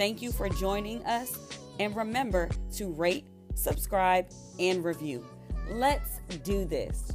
Thank you for joining us, and remember to rate, subscribe, and review. Let's do this.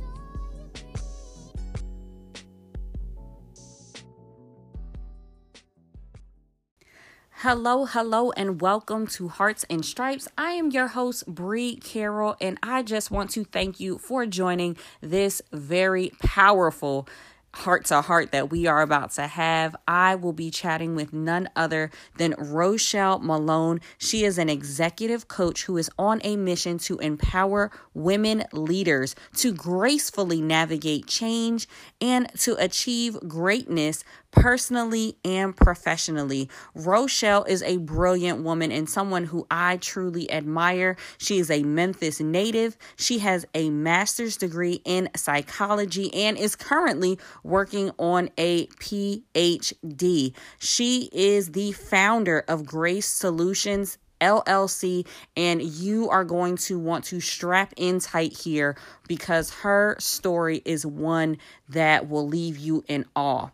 Hello, hello, and welcome to Hearts and Stripes. I am your host, Bree Carroll, and I just want to thank you for joining this very powerful heart to heart that we are about to have. I will be chatting with none other than Rochelle Malone. She is an executive coach who is on a mission to empower women leaders to gracefully navigate change and to achieve greatness personally and professionally. Rochelle is a brilliant woman and someone who I truly admire. She is a Memphis native. She has a master's degree in psychology and is currently working on a PhD. She is the founder of Grace Solutions LLC, and you are going to want to strap in tight here because her story is one that will leave you in awe.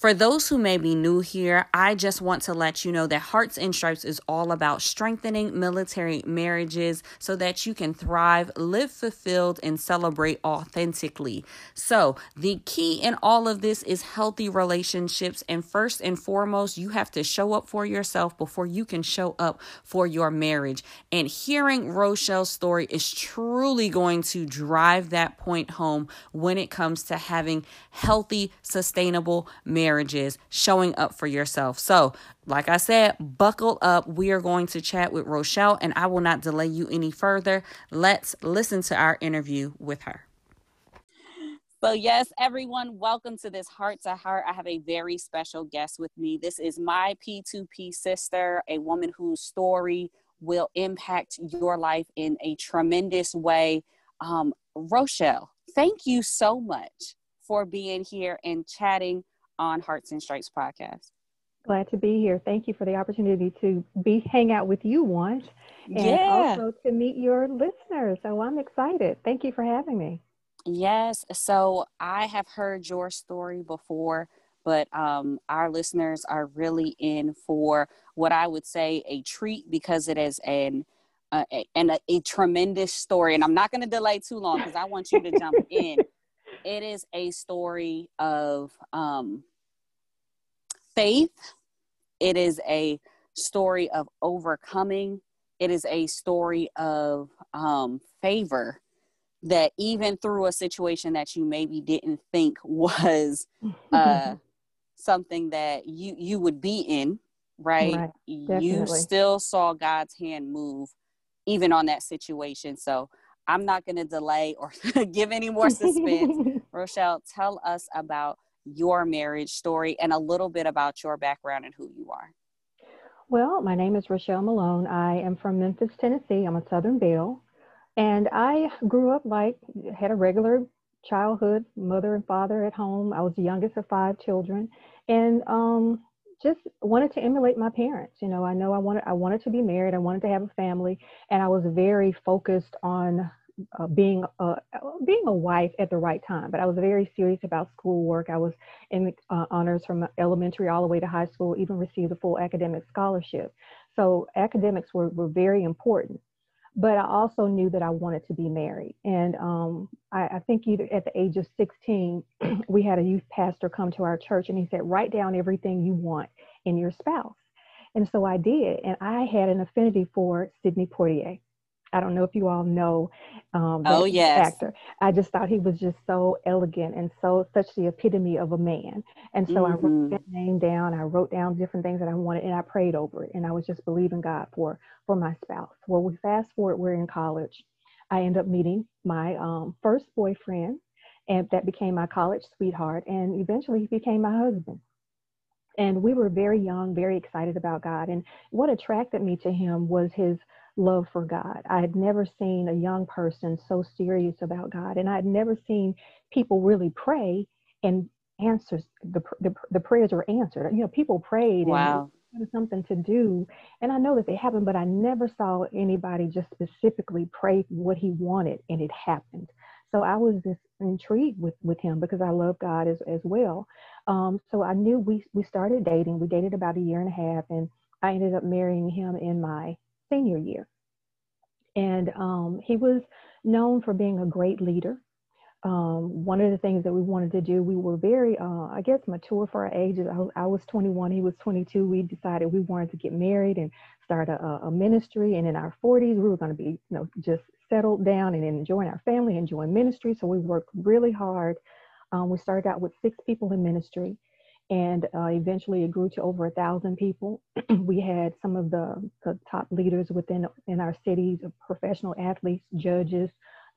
For those who may be new here, I just want to let you know that Hearts and Stripes is all about strengthening military marriages so that you can thrive, live fulfilled, and celebrate authentically. So, the key in all of this is healthy relationships. And first and foremost, you have to show up for yourself before you can show up for your marriage. And hearing Rochelle's story is truly going to drive that point home when it comes to having healthy, sustainable marriage marriages, showing up for yourself. So, like I said, buckle up. We are going to chat with Rochelle, and I will not delay you any further. Let's listen to our interview with her. So, yes, everyone, welcome to this Heart to Heart. I have a very special guest with me. This is my P2P sister, a woman whose story will impact your life in a tremendous way. Um, Rochelle, thank you so much for being here and chatting on Hearts and Stripes podcast. Glad to be here. Thank you for the opportunity to be hang out with you once and yeah. also to meet your listeners. So I'm excited. Thank you for having me. Yes. So I have heard your story before, but um, our listeners are really in for what I would say a treat because it is an uh, a, and a, a tremendous story. And I'm not going to delay too long because I want you to jump in. It is a story of um, faith. It is a story of overcoming. It is a story of um, favor that even through a situation that you maybe didn't think was uh, something that you you would be in, right? right you still saw God's hand move even on that situation. So I'm not going to delay or give any more suspense. Rochelle, tell us about your marriage story and a little bit about your background and who you are. Well, my name is Rochelle Malone. I am from Memphis, Tennessee. I'm a Southern Belle. And I grew up like, had a regular childhood, mother and father at home. I was the youngest of five children. And um, just wanted to emulate my parents. You know, I know I wanted I wanted to be married. I wanted to have a family, and I was very focused on uh, being a being a wife at the right time. But I was very serious about schoolwork. I was in uh, honors from elementary all the way to high school. Even received a full academic scholarship. So academics were were very important. But I also knew that I wanted to be married. And um, I, I think either at the age of 16, we had a youth pastor come to our church and he said, write down everything you want in your spouse. And so I did. And I had an affinity for Sidney Poitier. I don't know if you all know um, oh, yes. actor. I just thought he was just so elegant and so such the epitome of a man. And so mm-hmm. I wrote mm-hmm. that name down. I wrote down different things that I wanted, and I prayed over it. And I was just believing God for for my spouse. Well, we fast forward. We're in college. I end up meeting my um, first boyfriend, and that became my college sweetheart, and eventually he became my husband. And we were very young, very excited about God. And what attracted me to him was his love for God. I had never seen a young person so serious about God, and I had never seen people really pray and answers the, the, the prayers were answered. You know, people prayed wow. and something to do, and I know that they happened, but I never saw anybody just specifically pray what he wanted, and it happened. So I was just intrigued with with him because I love God as as well. Um, so I knew we we started dating. We dated about a year and a half, and I ended up marrying him in my senior year. And um, he was known for being a great leader. Um, one of the things that we wanted to do, we were very, uh, I guess, mature for our ages. I, I, was 21, he was 22. We decided we wanted to get married and start a, a ministry. And in our 40s, we were going to be, you know, just settled down and enjoying our family, enjoying ministry. So we worked really hard. Um, we started out with six people in ministry and uh, eventually it grew to over a thousand people. we had some of the, the, top leaders within in our cities, professional athletes, judges,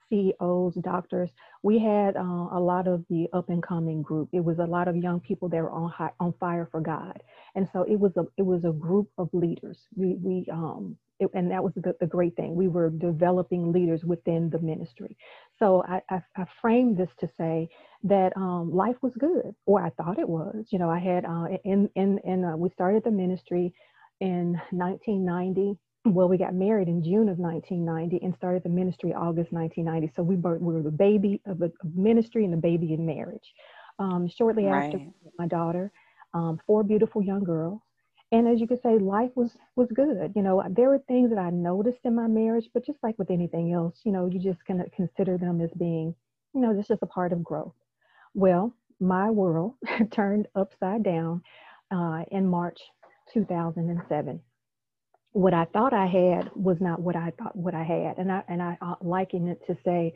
CEOs, doctors. We had uh, a lot of the up and coming group. It was a lot of young people that were on high, on fire for God, and so it was a it was a group of leaders. We we um it, and that was the, the, great thing. We were developing leaders within the ministry. So I, I, I framed this to say that um, life was good, or I thought it was. You know, I had uh, in in in uh, we started the ministry in 1990. Well, we got married in June of 1990 and started the ministry August 1990. So we were, we were the baby of the ministry and the baby in marriage. Um, shortly right. after, my daughter, um, four beautiful young girls and as you could say life was was good. You know there were things that i noticed in my marriage but just like with anything else you know you just kind of consider them as being you know this is a part of growth. Well my world turned upside down uh, in march 2007 what i thought i had was not what i thought what i had. And i and i uh, liken it to say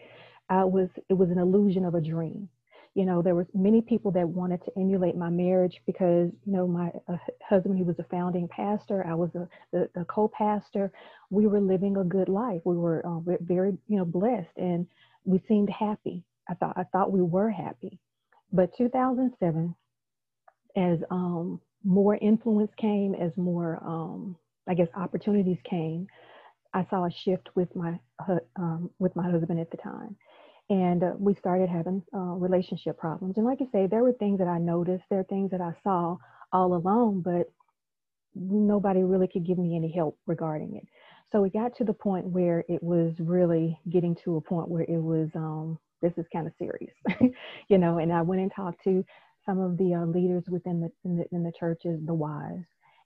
i was it was an illusion of a dream you know there was many people that wanted to emulate my marriage because you know my uh, husband he was a founding pastor. I was a, co-pastor. We were living a good life. We were uh, very you know blessed and we seemed happy. I thought i thought we were happy. But 2007 as um, more influence came as more um, i guess opportunities came i saw a shift with my um, with my husband at the time and uh, we started having uh, relationship problems. And like I say, there were things that I noticed, there are things that I saw all alone, but nobody really could give me any help regarding it. So it got to the point where it was really getting to a point where it was, um, this is kind of serious, you know. And I went and talked to some of the uh, leaders within the, in the in the churches, the wise,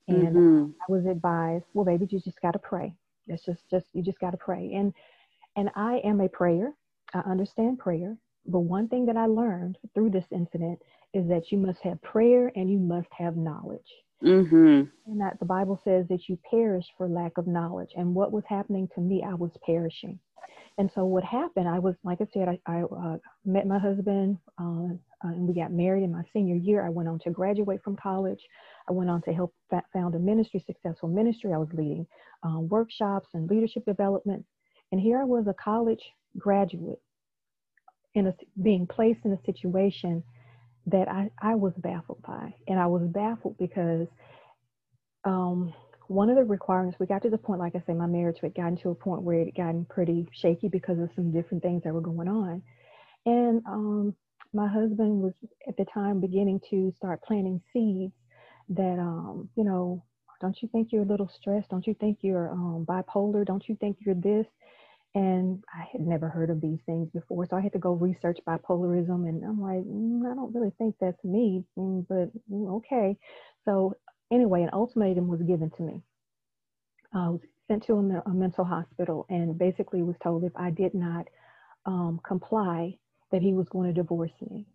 and mm-hmm. I was advised, well, baby, you just got to pray. It's just, just you just got to pray. And and I am a prayer. I understand prayer, but one thing that I learned through this incident is that you must have prayer and you must have knowledge. Mm-hmm. And that the Bible says that you perish for lack of knowledge. And what was happening to me, I was perishing. And so what happened, I was, like I said, I, I uh, met my husband uh, and we got married in my senior year. I went on to graduate from college. I went on to help found a ministry, successful ministry. I was leading um, workshops and leadership development. And here I was a college graduate in a, being placed in a situation that I, I was baffled by. And I was baffled because um, one of the requirements, we got to the point, like I say, my marriage had gotten to a point where it had gotten pretty shaky because of some different things that were going on. And um, my husband was at the time beginning to start planting seeds that, um, you know, don't you think you're a little stressed? Don't you think you're um, bipolar? Don't you think you're this? And I had never heard of these things before. So I had to go research bipolarism. And I'm like, mm, I don't really think that's me, mm, but mm, okay. So anyway, an ultimatum was given to me. I was sent to a, a mental hospital and basically was told if I did not um, comply, that he was going to divorce me.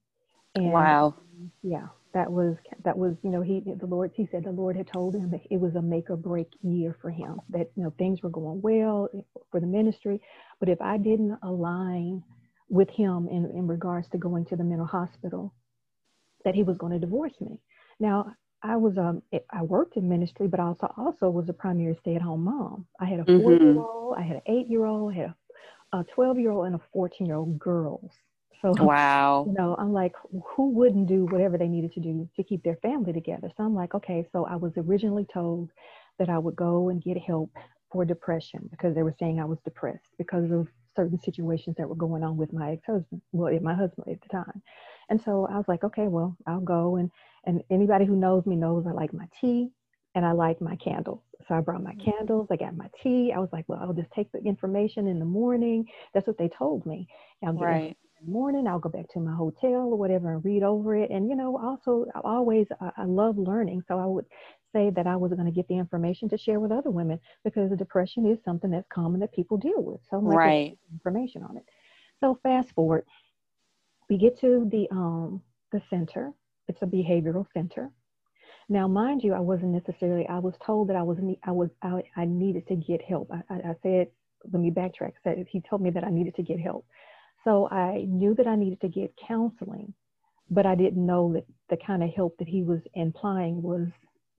And, wow. Yeah that was that was you know he the lord he said the lord had told him that it was a make or break year for him that you know things were going well for the ministry. But if i didn't align with him in, in regards to going to the mental hospital that he was going to divorce me. Now i was um i worked in ministry but also also was a primary stay-at-home mom. I had a four-year-old mm-hmm. i had an eight-year-old i had a 12 year old and a 14 year old girls So wow, you know, I'm like, who wouldn't do whatever they needed to do to keep their family together? So I'm like, okay. So I was originally told that I would go and get help for depression because they were saying I was depressed because of certain situations that were going on with my ex-husband, well, my husband at the time. And so I was like, okay, well, I'll go. And and anybody who knows me knows I like my tea and I like my candles. So I brought my mm-hmm. candles, I got my tea. I was like, well, I'll just take the information in the morning. That's what they told me. I'll get right. Morning, I'll go back to my hotel or whatever and read over it. And, you know, also, I always, I, I love learning. So I would say that I was going to get the information to share with other women because depression is something that's common that people deal with. So I'm right. information on it. So fast forward, we get to the um the center. It's a behavioral center. Now, mind you, I wasn't necessarily. I was told that I was I was I, I needed to get help. I, I, I said, let me backtrack. Said he told me that I needed to get help. So I knew that I needed to get counseling, but I didn't know that the kind of help that he was implying was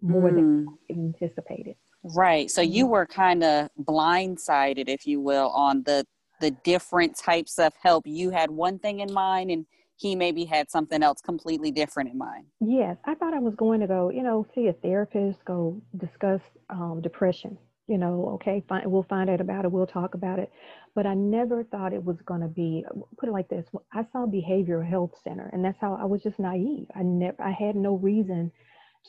more mm. than hmm. anticipated. Right. So you mm-hmm. were kind of blindsided, if you will, on the the different types of help. You had one thing in mind, and he maybe had something else completely different in mind. Yes, I thought I was going to go, you know, see a therapist, go discuss um, depression. You know, okay, fine, we'll find out about it, we'll talk about it. But I never thought it was going to be. Put it like this: I saw behavioral health center, and that's how I was just naive. I never, I had no reason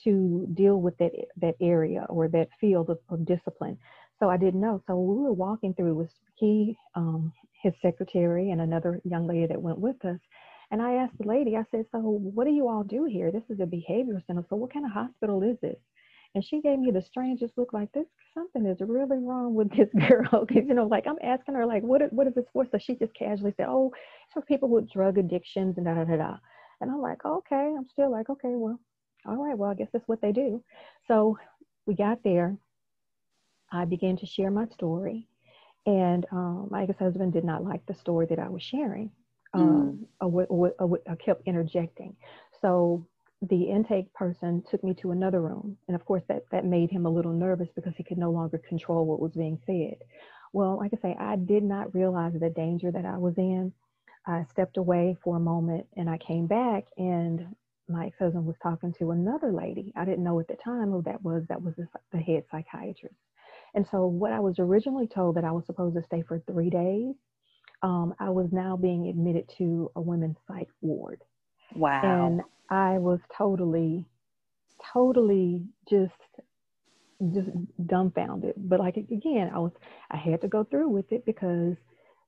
to deal with that that area or that field of, of discipline. So I didn't know. So we were walking through was he, um, his secretary, and another young lady that went with us. And I asked the lady, I said, So what do you all do here? This is a behavioral center. So what kind of hospital is this? And she gave me the strangest look like this something is really wrong with this girl. Cause you know, like I'm asking her, like, what what is this for? So she just casually said, Oh, it's for people with drug addictions and da da da da. And I'm like, okay, I'm still like, okay, well, all right, well, I guess that's what they do. So we got there. I began to share my story. And um, my ex husband did not like the story that I was sharing. Um, mm. I, I kept interjecting. So the intake person took me to another room. And of course, that, that made him a little nervous because he could no longer control what was being said. Well, like I say, I did not realize the danger that I was in. I stepped away for a moment and I came back and my ex-husband was talking to another lady. I didn't know at the time who that was. That was the, the head psychiatrist. And so what I was originally told that I was supposed to stay for three days, um, I was now being admitted to a women's psych ward. Wow. And I was totally, totally just just dumbfounded. But like again, I was I had to go through with it because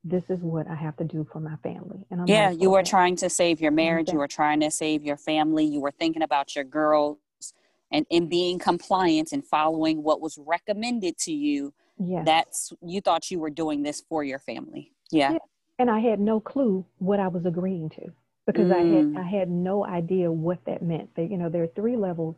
this is what I have to do for my family. And I'm yeah, like, you were oh, trying to save your marriage. You were trying to save your family. You were thinking about your girls and in being compliant and following what was recommended to you. Yeah. That's, you thought you were doing this for your family. Yeah. yeah. And I had no clue what I was agreeing to because mm. I had, mm. I had no idea what that meant. That, you know, there are three levels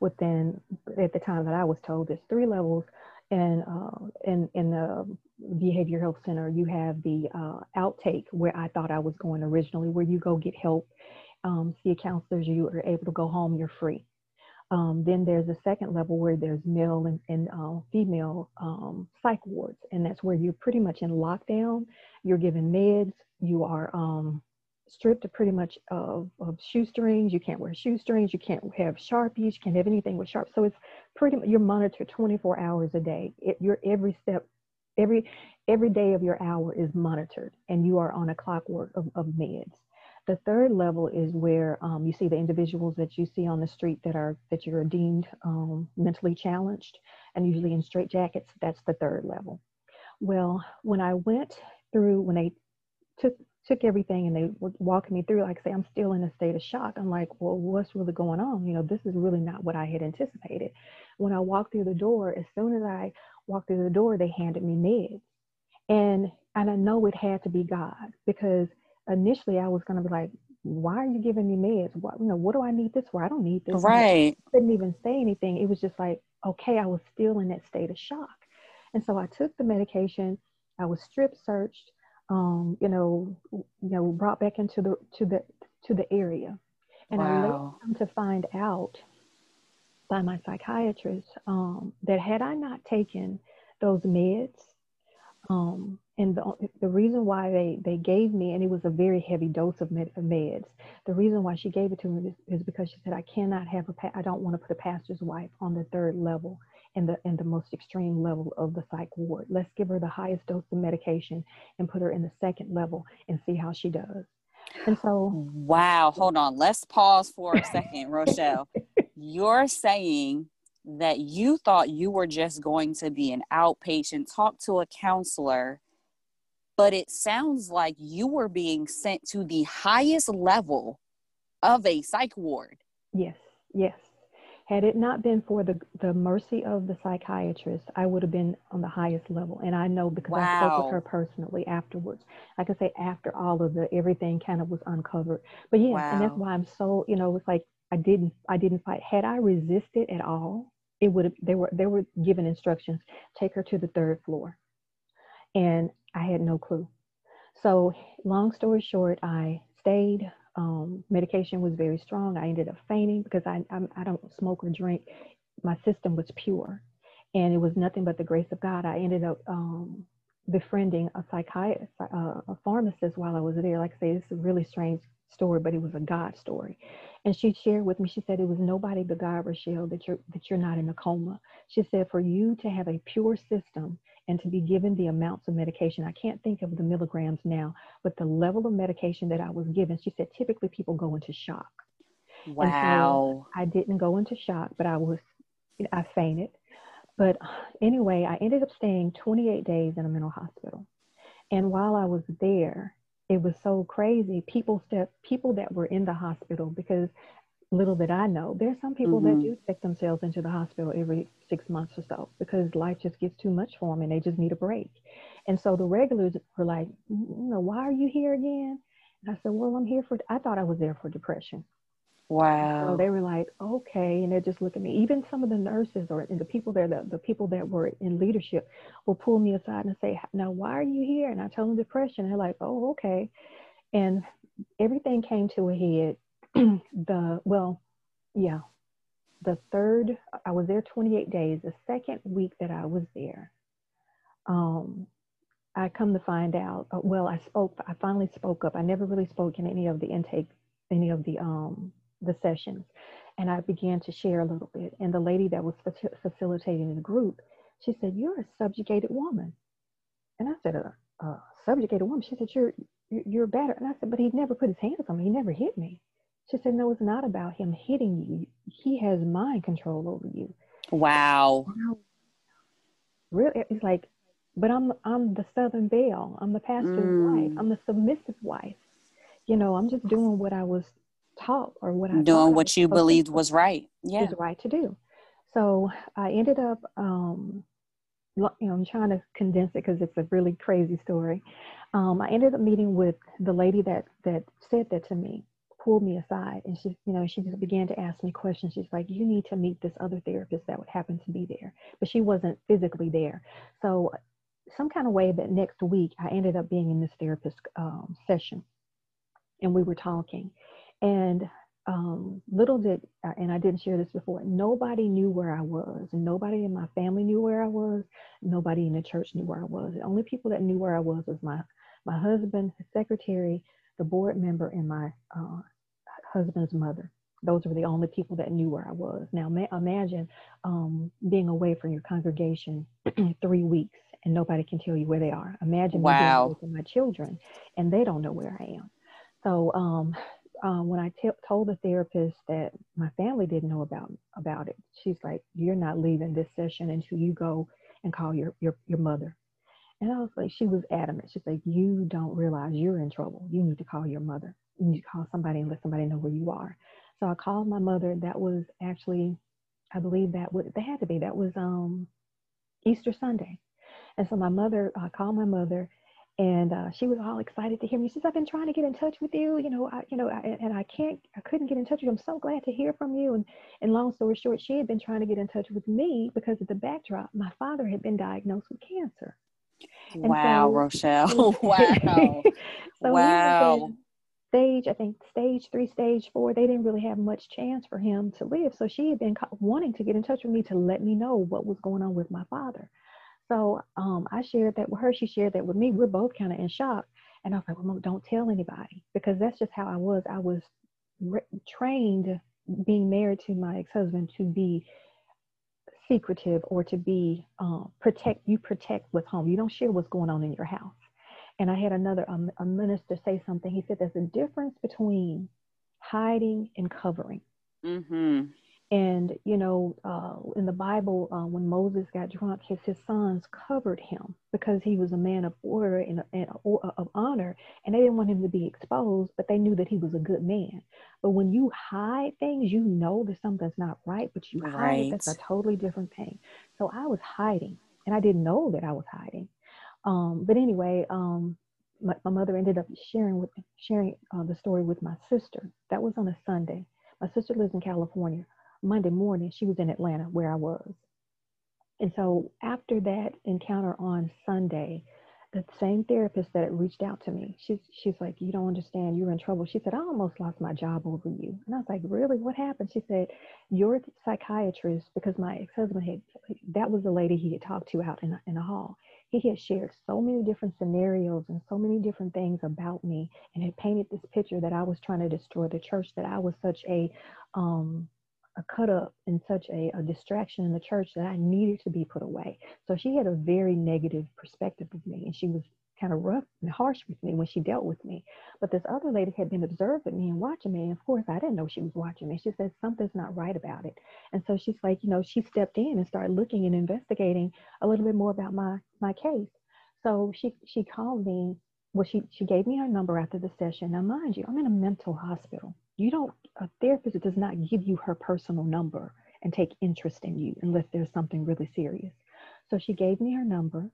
within, at the time that I was told, there's three levels and uh, in in the behavior health center, you have the uh, outtake where I thought I was going originally, where you go get help, um, see a counselor, you are able to go home, you're free. Um, then there's a second level where there's male and, and uh, female um, psych wards, and that's where you're pretty much in lockdown. You're given meds, you are um, stripped of pretty much of, of shoestrings. You can't wear shoestrings. You can't have sharpies. You can't have anything with sharp. So it's pretty. You're monitored 24 hours a day. It, your every step, every every day of your hour is monitored, and you are on a clockwork of, of meds. The third level is where um, you see the individuals that you see on the street that are that you're deemed um, mentally challenged, and usually in straitjackets. That's the third level. Well, when I went through, when they took took everything and they were walking me through, like say, I'm still in a state of shock. I'm like, well, what's really going on? You know, this is really not what I had anticipated. When I walked through the door, as soon as I walked through the door, they handed me meds. And and I know it had to be God because initially I was gonna be like, why are you giving me meds? What you know, what do I need this for? I don't need this. Right. I couldn't even say anything. It was just like, okay, I was still in that state of shock. And so I took the medication, I was strip searched um, you know, you know, brought back into the to the to the area. And wow. I later come to find out by my psychiatrist um, that had I not taken those meds, um, and the, the reason why they, they gave me, and it was a very heavy dose of, med, of meds, the reason why she gave it to me is, is because she said, I cannot have a, I don't want to put a pastor's wife on the third level and the, and the most extreme level of the psych ward. Let's give her the highest dose of medication and put her in the second level and see how she does. And so, wow, hold on. Let's pause for a second, Rochelle. You're saying that you thought you were just going to be an outpatient, talk to a counselor, but it sounds like you were being sent to the highest level of a psych ward. Yes, yes. Had it not been for the, the mercy of the psychiatrist, I would have been on the highest level. And I know because wow. I spoke with her personally afterwards. Like I say, after all of the everything kind of was uncovered. But yeah, wow. and that's why I'm so, you know, it's like I didn't I didn't fight. Had I resisted at all, it would have they were they were given instructions, take her to the third floor. And I had no clue. So long story short, I stayed um, medication was very strong. I ended up fainting because I, I'm, I do not smoke or drink. My system was pure, and it was nothing but the grace of God. I ended up um, befriending a psychiatrist, uh, a pharmacist while I was there. Like I say, is a really strange story, but it was a God story. And she shared with me, she said, it was nobody but God, Rochelle, that you're that you're not in a coma. She said, for you to have a pure system and to be given the amounts of medication. I can't think of the milligrams now, but the level of medication that I was given, she said typically people go into shock. Wow. So I didn't go into shock, but I was, I fainted. But anyway, I ended up staying 28 days in a mental hospital. And while I was there, it was so crazy. People that people that were in the hospital because little that I know, there's some people mm-hmm. that do take themselves into the hospital every six months or so because life just gets too much for them and they just need a break. And so the regulars were like, you know, why are you here again? And I said, well, I'm here for, I thought I was there for depression. Wow. So they were like, okay. And they're just looking at me. Even some of the nurses or the people there, the, the people that were in leadership will pull me aside and say, now, why are you here? And I tell them depression. And they're like, oh, okay. And everything came to a head the well, yeah, the third I was there 28 days. The second week that I was there, um, I come to find out. Uh, well, I spoke. I finally spoke up. I never really spoke in any of the intake, any of the um the sessions, and I began to share a little bit. And the lady that was facilitating the group, she said, "You're a subjugated woman," and I said, "A, a subjugated woman." She said, "You're you're better," and I said, "But he never put his hands on me. He never hit me." She said, No, it's not about him hitting you. He has mind control over you. Wow. Really, it's like, but I'm I'm the Southern Belle. I'm the pastor's mm. wife. I'm the submissive wife. You know, I'm just doing what I was taught or what I doing what you believed was right. Yeah, was right to do. So I ended up, um, you know, I'm trying to condense it because it's a really crazy story. Um, I ended up meeting with the lady that that said that to me, pulled me aside and she, you know, she just began to ask me questions. She's like, you need to meet this other therapist that would happen to be there. But she wasn't physically there. So some kind of way that next week I ended up being in this therapist um, session and we were talking. And um, little did, uh, and I didn't share this before, nobody knew where I was, and nobody in my family knew where I was. Nobody in the church knew where I was. The only people that knew where I was was my my husband, his secretary, the board member, and my uh, husband's mother. Those were the only people that knew where I was. Now, ma- imagine um, being away from your congregation three weeks and nobody can tell you where they are. Imagine wow. me being away from my children and they don't know where I am. So um, uh, when I t- told the therapist that my family didn't know about about it, she's like, "You're not leaving this session until you go and call your your your mother." And I was like, she was adamant. She's like, "You don't realize you're in trouble. You need to call your mother." You call somebody and let somebody know where you are. So I called my mother. That was actually, I believe that would they had to be. That was um Easter Sunday. And so my mother, I called my mother, and uh, she was all excited to hear me. She says, "I've been trying to get in touch with you, you know, I, you know, I, and I can't, I couldn't get in touch with you. I'm so glad to hear from you." And and long story short, she had been trying to get in touch with me because of the backdrop. My father had been diagnosed with cancer. wow, so, Rochelle! wow! so wow! Stage, I think stage three, stage four, they didn't really have much chance for him to live. So she had been wanting to get in touch with me to let me know what was going on with my father. So um, I shared that with her. She shared that with me. We're both kind of in shock. And I was like, well, don't tell anybody because that's just how I was. I was re- trained being married to my ex-husband to be secretive or to be uh, protect you protect what's home you don't share what's going on in your house and i had another um, a minister say something he said there's a difference between hiding and covering mm-hmm. And, you know, uh, in the Bible, uh, when Moses got drunk, his, his sons covered him because he was a man of order and, and of honor. And they didn't want him to be exposed, but they knew that he was a good man. But when you hide things, you know that something's not right, but you right. hide it. That's a totally different thing. So I was hiding, and I didn't know that I was hiding. Um, but anyway, um, my, my, mother ended up sharing with sharing uh, the story with my sister. That was on a Sunday. My sister lives in California. Monday morning, she was in Atlanta where I was. And so after that encounter on Sunday, the same therapist that reached out to me, she's she's like, You don't understand, you're in trouble. She said, I almost lost my job over you. And I was like, Really? What happened? She said, Your psychiatrist, because my ex-husband had that was the lady he had talked to out in in a hall. He had shared so many different scenarios and so many different things about me and had painted this picture that I was trying to destroy the church, that I was such a um a cut up and such a, a, distraction in the church that I needed to be put away. So she had a very negative perspective of me, and she was kind of rough and harsh with me when she dealt with me. But this other lady had been observing me and watching me. And of course, I didn't know she was watching me. She said, Something's not right about it. And so she's like, you know, she stepped in and started looking and investigating a little bit more about my my case. So she she called me. Well, she she gave me her number after the session. Now, mind you, I'm in a mental hospital you don't a therapist does not give you her personal number and take interest in you unless there's something really serious so she gave me her number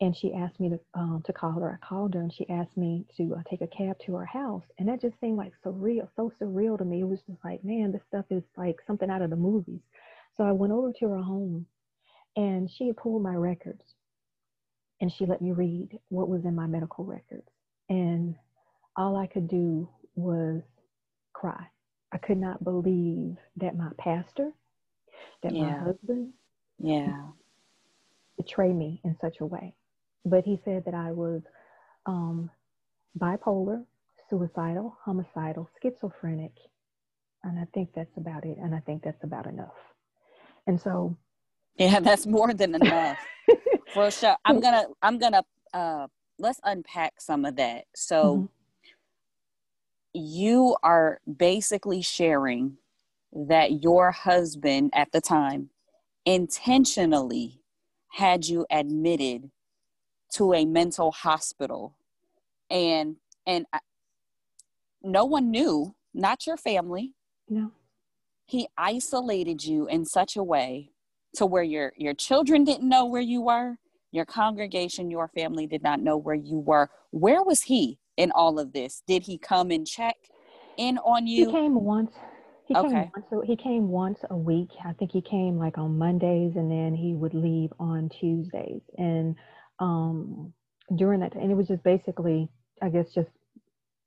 and she asked me to um, to call her i called her and she asked me to uh, take a cab to her house and that just seemed like surreal so surreal to me it was just like man this stuff is like something out of the movies so i went over to her home and she had pulled my records and she let me read what was in my medical records and all i could do was cry. I could not believe that my pastor, that yeah. my husband, yeah, betrayed me in such a way. But he said that I was um, bipolar, suicidal, homicidal, schizophrenic, and I think that's about it. And I think that's about enough. And so, yeah, that's more than enough for sure. I'm gonna, I'm gonna, uh, let's unpack some of that. So. Mm-hmm you are basically sharing that your husband at the time intentionally had you admitted to a mental hospital and and no one knew not your family no he isolated you in such a way to where your your children didn't know where you were your congregation your family did not know where you were where was he in all of this? Did he come and check in on you? He came once. He okay. came once. So he came once a week. I think he came like on Mondays, and then he would leave on Tuesdays. And um, during that, time, and it was just basically, I guess, just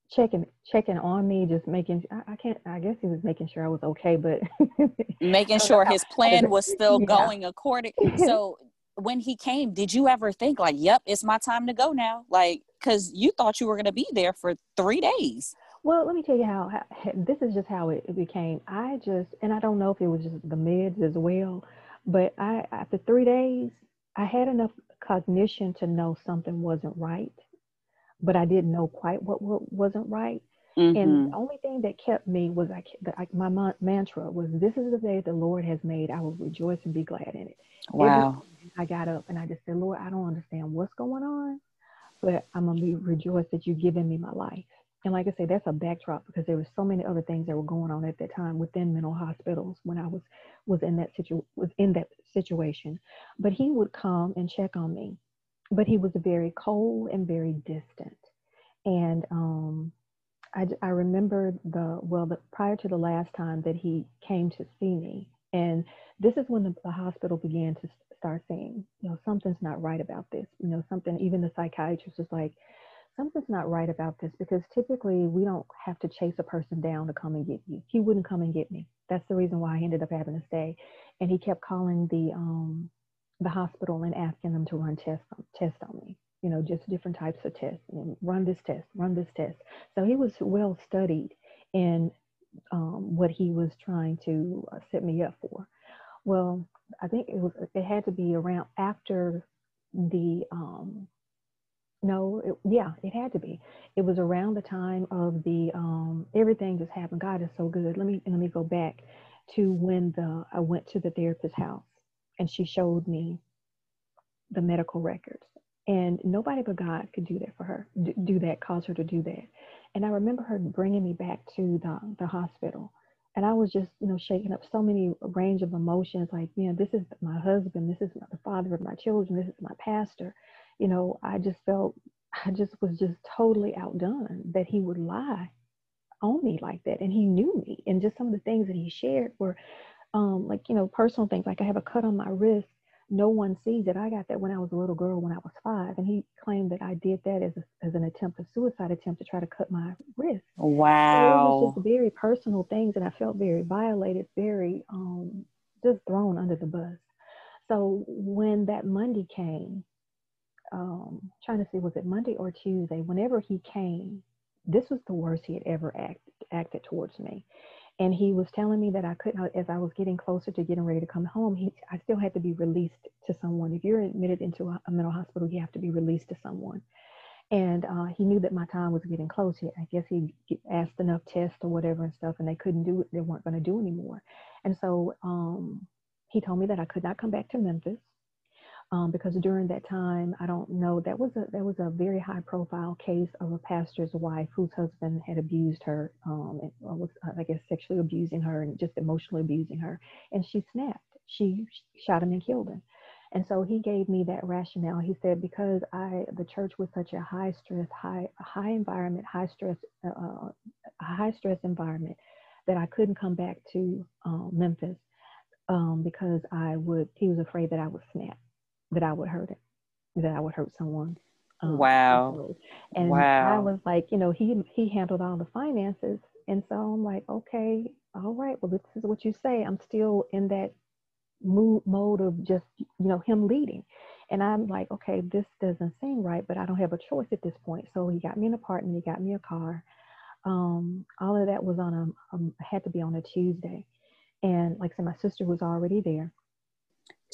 checking checking on me, just making. I, I can't. I guess he was making sure I was okay, but making sure his plan was still yeah. going according. So when he came, did you ever think like, "Yep, it's my time to go now"? Like, because you thought you were going to be there for three days. Well, let me tell you how, how this is just how it, it, became. I just, and I don't know if it was just the meds as well, but I after three days, I had enough cognition to know something wasn't right, but I didn't know quite what, what wasn't right. Mm-hmm. And the only thing that kept me was I, I my mantra was, "This is the day the Lord has made. I will rejoice and be glad in it." Wow. I got up and I just said, "Lord, I don't understand what's going on, but I'm gonna be rejoiced that you've given me my life." And like I say, that's a backdrop because there were so many other things that were going on at that time within mental hospitals when I was was in that situ was in that situation. But he would come and check on me, but he was very cold and very distant. And um, I, I remember the well, the, prior to the last time that he came to see me, and this is when the, the hospital began to start saying, you know, something's not right about this. You know, something. Even the psychiatrist was like, something's not right about this because typically we don't have to chase a person down to come and get you. He wouldn't come and get me. That's the reason why I ended up having to stay. And he kept calling the um the hospital and asking them to run tests on, tests on me. You know, just different types of tests. And run this test, run this test. So he was well studied in um, what he was trying to uh, set me up for. Well, I think it was it had to be around after the um, no, it, yeah, it had to be. It was around the time of the um, everything just happened. God is so good. Let me let me go back to when the I went to the therapist's house and she showed me the medical records. And nobody but God could do that for her, do that, cause her to do that. And I remember her bringing me back to the, the hospital. And I was just, you know, shaking up so many range of emotions like, you know, this is my husband, this is the father of my children, this is my pastor. You know, I just felt, I just was just totally outdone that he would lie on me like that. And he knew me. And just some of the things that he shared were um, like, you know, personal things. Like I have a cut on my wrist. No one sees it. I got that when I was a little girl when I was five. And he claimed that I did that as, a, as an attempt, a suicide attempt to try to cut my wrist. Wow. So it was just very personal things. And I felt very violated, very um, just thrown under the bus. So when that Monday came, um, trying to see, was it Monday or Tuesday? Whenever he came, this was the worst he had ever act, acted towards me. And he was telling me that I couldn't, as I was getting closer to getting ready to come home, he, I still had to be released to someone. If you're admitted into a, a mental hospital, you have to be released to someone. And uh, he knew that my time was getting close. He, I guess he asked enough tests or whatever and stuff, and they couldn't do it. They weren't going to do anymore. And so um, he told me that I could not come back to Memphis um, because during that time, I don't know, that was a that was a very high profile case of a pastor's wife whose husband had abused her, um, and was I guess sexually abusing her and just emotionally abusing her, and she snapped. She shot him and killed him. And so he gave me that rationale. He said because I the church was such a high stress, high high environment, high stress, uh, uh high stress environment, that I couldn't come back to um, Memphis um, because I would. He was afraid that I would snap that I would hurt it, that I would hurt someone. Um, wow. And wow. I was like, you know, he he handled all the finances, and so I'm like, okay, all right, well, this is what you say. I'm still in that mood mode of just, you know, him leading. And I'm like, okay, this doesn't seem right, but I don't have a choice at this point. So he got me an apartment, he got me a car. Um, all of that was on a um, had to be on a Tuesday, and like I said, my sister was already there.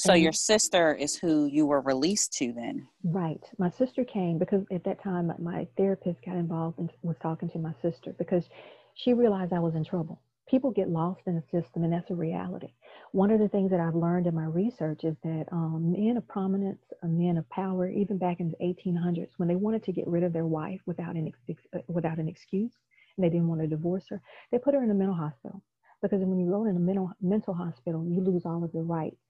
So and, your sister is who you were released to then? Right. My sister came because at that time my therapist got involved and was talking to my sister because she realized I was in trouble. People get lost in the system, and that's a reality. One of the things that I've learned in my research is that um, men of prominence, uh, men of power, even back in the 1800s, when they wanted to get rid of their wife without an ex- uh, without an excuse, and they didn't want to divorce her, they put her in a mental hospital. Because when you go in a mental mental hospital, you lose all of your rights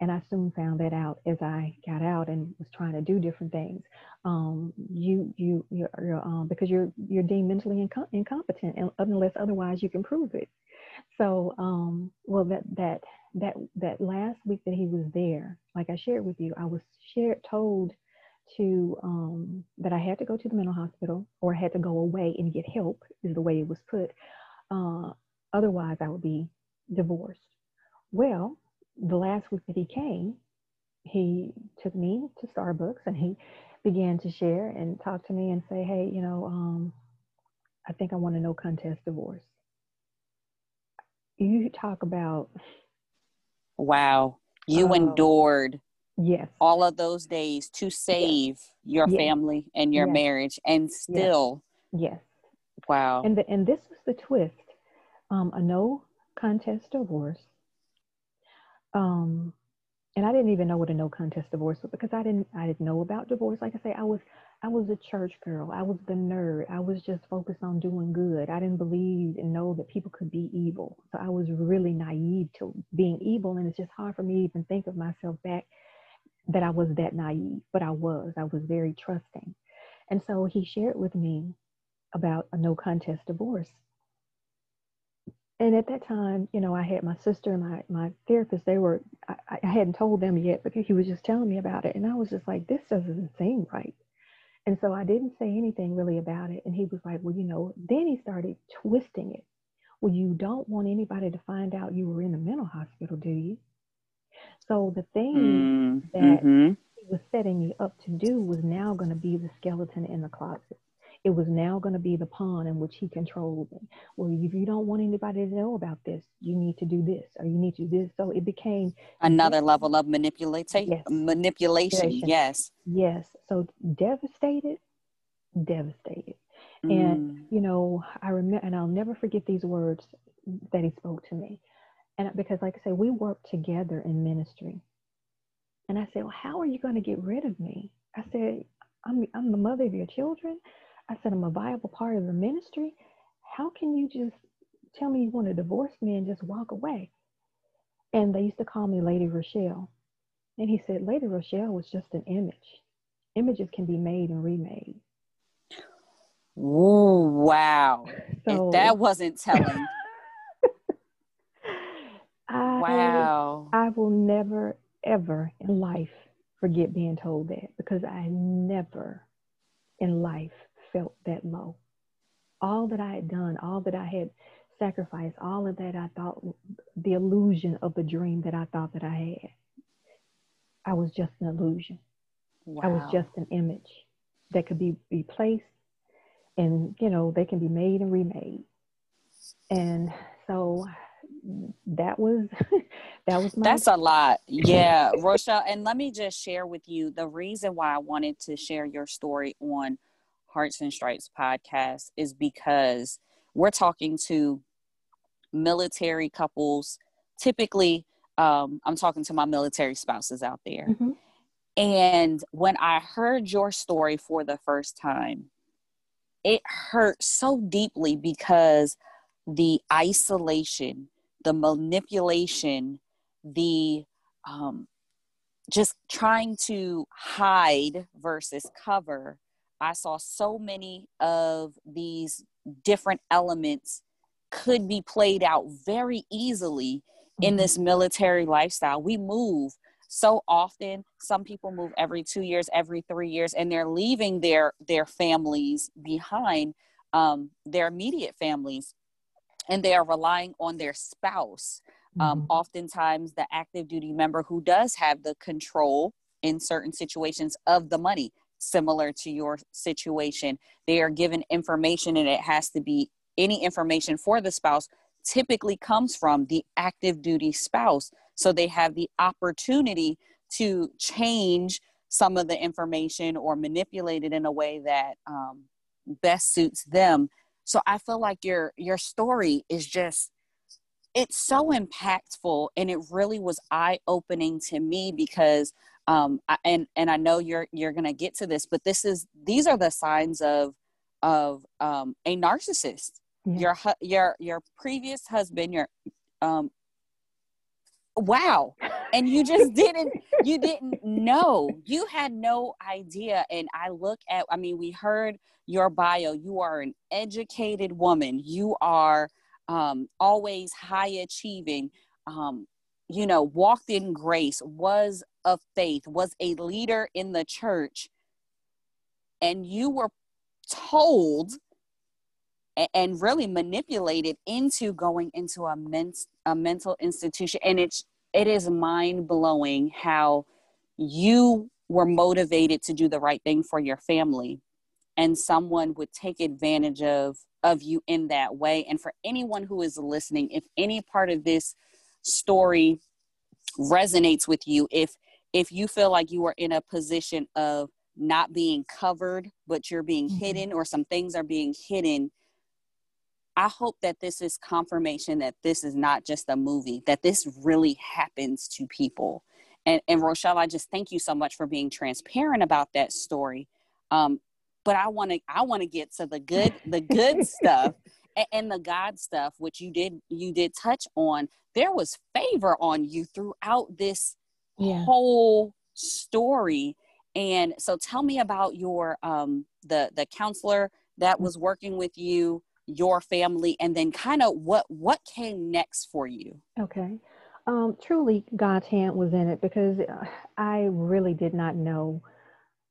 and I soon found that out as I got out and was trying to do different things. Um, you, you, you're, you're um, because you're you're deemed mentally inco- incompetent, unless otherwise you can prove it. So, um, well, that that that that last week that he was there, like I shared with you, I was shared told to um, that I had to go to the mental hospital or had to go away and get help, is the way it was put. Uh, otherwise, I would be divorced. Well, the last week that he came, he took me to Starbucks and he began to share and talk to me and say, hey, you know, um, I think I want a no contest divorce. You talk about. Wow. You uh, endured yes all of those days to save yes. your yes. family and your yes. marriage and still yes. wow and the, and this was the twist um, a no contest divorce um, and I didn't even know what a no contest divorce was because I didn't I didn't know about divorce. Like I say, I was I was a church girl. I was the nerd. I was just focused on doing good. I didn't believe and know that people could be evil. So I was really naive to being evil. And it's just hard for me to even think of myself back that I was that naive, but I was. I was very trusting. And so he shared with me about a no contest divorce and at that time, you know, I had my sister and my, my therapist, they were, I, I hadn't told them yet, but he was just telling me about it. And I was just like, this doesn't seem right. And so I didn't say anything really about it. And he was like, well, you know, then he started twisting it. Well, you don't want anybody to find out you were in a mental hospital, do you? So the thing Mm, that mhm. he was setting you up to do was now going to be the skeleton in the closet. It was now going to be the pawn in which he controlled. it. Well, if you don't want anybody to know about this, you need to do this or you need to do this. So it became Another level of manipulation. Yes. Manipulation. Yes. yes. So devastated, devastated. And Mm. you know, I remember, and I'll never forget these words that he spoke to me. And because, like I said, we worked together in ministry. And I said, Well, how are you going to get rid of me? I said, I'm, I'm the mother of your children. I said, I'm a viable part of the ministry. How can you just tell me you want to divorce me and just walk away? And they used to call me Lady Rochelle. And he said, Lady Rochelle was just an image. Images can be made and remade. Ooh, wow. So if that wasn't telling. I, wow. I will never, ever in life forget being told that because I never in life felt that low. All that I had done, all that I had sacrificed, all of that I thought, the illusion of the dream that I thought that I had, I was just an illusion. wow. I was just an image that could be replaced and, you know, they can be made and remade. And so that was, that was my. That's a lot. Yeah, Rochelle. And let me just share with you the reason why I wanted to share your story on Hearts and Stripes podcast is because we're talking to military couples. Typically, um, I'm talking to my military spouses out there. Mhm. And when I heard your story for the first time, it hurt so deeply because the isolation, the manipulation, the um, just trying to hide versus cover. I saw so many of these different elements could be played out very easily in Mhm. this military lifestyle. We move so often. Some people move every two years, every three years, and they're leaving their their families behind, um, their immediate families, and they are relying on their spouse. Um, Mhm. oftentimes, the active duty member who does have the control in certain situations of the money, similar to your situation, they are given information, and it has to be any information for the spouse typically comes from the active duty spouse. So they have the opportunity to change some of the information or manipulate it in a way that um, best suits them. So I feel like your your story is just it's so impactful and it really was eye opening to me because um I, and and I know you're you're going to get to this but this is these are the signs of of um a narcissist. Yeah. your hu- your your previous husband your um wow. And you just didn't you didn't know. You had no idea. And i look at i mean we heard your bio. You are an educated woman. You are um, always high achieving. Um, you know walked in grace was of faith was a leader in the church and you were told and really manipulated into going into a, men- a mental institution. And it's it is mind blowing how you were motivated to do the right thing for your family. And someone would take advantage of of you in that way. And for anyone who is listening if any part of this story resonates with you if if you feel like you are in a position of not being covered but you're being Mhm. hidden or some things are being hidden I hope that this is confirmation that this is not just a movie, that this really happens to people. And, and Rochelle, I just thank you so much for being transparent about that story. Um, but I want to, I want to get to the good, the good stuff and, the God stuff, which you did, you did touch on. There was favor on you throughout this Yeah. whole story. And so, tell me about your, um, the the counselor that was working with you your family and then kind of what what came next for you Okay. Um, truly, God's hand was in it because uh, I really did not know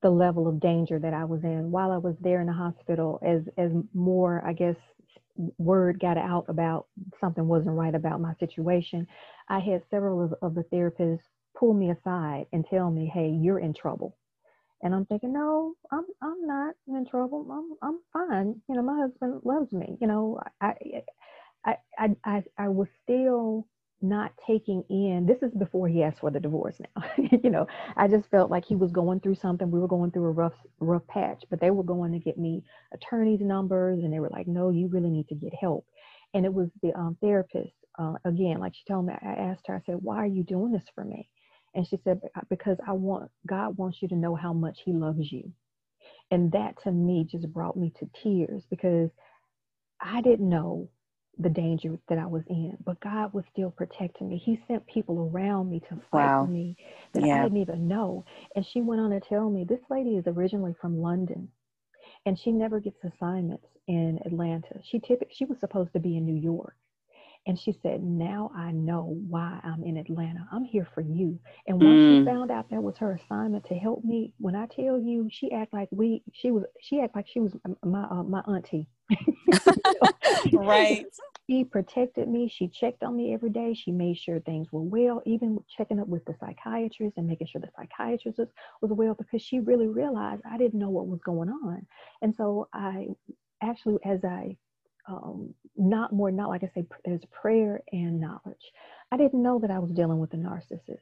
the level of danger that I was in while I was there in the hospital. As as more, I guess, word got out about something wasn't right about my situation, I had several of, of the therapists pull me aside and tell me, "Hey, you're in trouble." And I'm thinking, no, I'm I'm not in trouble. I'm I'm fine. You know, my husband loves me. You know, I I I I, I was still not taking in this is before he asked for the divorce now you know i just felt like he was going through something we were going through a rough rough patch but they were going to get me attorney's numbers and they were like no you really need to get help. And it was the um, therapist uh, again like she told me i asked her i said why are you doing this for me? And she said because i want god wants you to know how much he loves you. And that to me just brought me to tears because i didn't know the danger that I was in, but God was still protecting me. He sent people around me to fight wow. for me that yeah. I didn't even know. And she went on to tell me this lady is originally from London and she never gets assignments in Atlanta. She typically she was supposed to be in New York. And she said, Now I know why I'm in Atlanta. I'm here for you. And once mm. she found out that was her assignment to help me, when I tell you, she act like we, she was, she act like she was my uh, my auntie. right. She protected me. She checked on me every day. She made sure things were well, even checking up with the psychiatrist and making sure the psychiatrist was, was well because she really realized I didn't know what was going on. And so I actually, as I um, not more, not like I say, there's prayer and knowledge. I didn't know that I was dealing with a narcissist.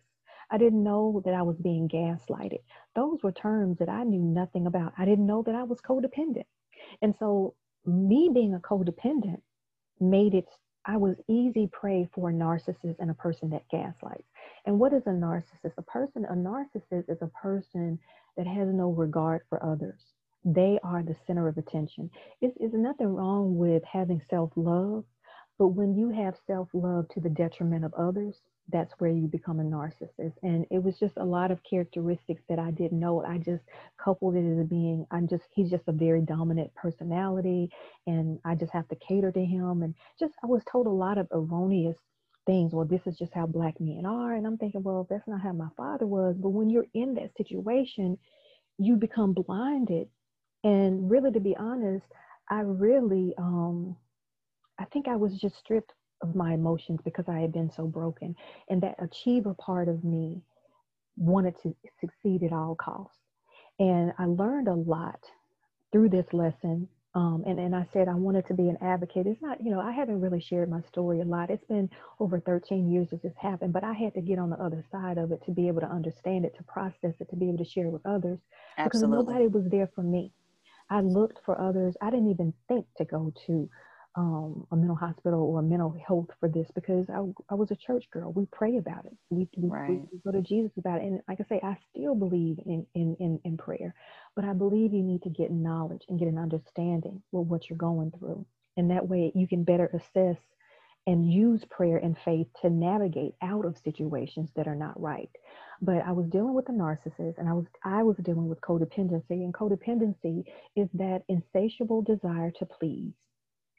I didn't know that I was being gaslighted. Those were terms that I knew nothing about. I didn't know that I was codependent. And so, me being a codependent made it, I was easy prey for a narcissist and a person that gaslights. And what is a narcissist? A person, a narcissist is a person that has no regard for others they are the center of attention. It's, it's nothing wrong with having self love, but when you have self love to the detriment of others, that's where you become a narcissist. And it was just a lot of characteristics that I didn't know. I just coupled it as being, I'm just, he's just a very dominant personality and I just have to cater to him. And just, I was told a lot of erroneous things. Well, this is just how black men are. And I'm thinking, well, that's not how my father was. But when you're in that situation, you become blinded and really, to be honest, I really, um, I think I was just stripped of my emotions because I had been so broken. And that achiever part of me wanted to succeed at all costs. And I learned a lot through this lesson. Um, and, and I said I wanted to be an advocate. It's not, you know, I haven't really shared my story a lot. It's been over 13 years that this happened, but I had to get on the other side of it to be able to understand it, to process it, to be able to share with others. Absolutely. Because nobody was there for me. I looked for others. I didn't even think to go to um, a mental hospital or mental health for this because I, I was a church girl. We pray about it. We, we, right. we, go to Jesus about it. And like I say, I still believe in, in, in, in prayer, but I believe you need to get knowledge and get an understanding with what you're going through. And that way you can better assess and use prayer and faith to navigate out of situations that are not right. But I was dealing with a narcissist and I was I was dealing with codependency and codependency is that insatiable desire to please.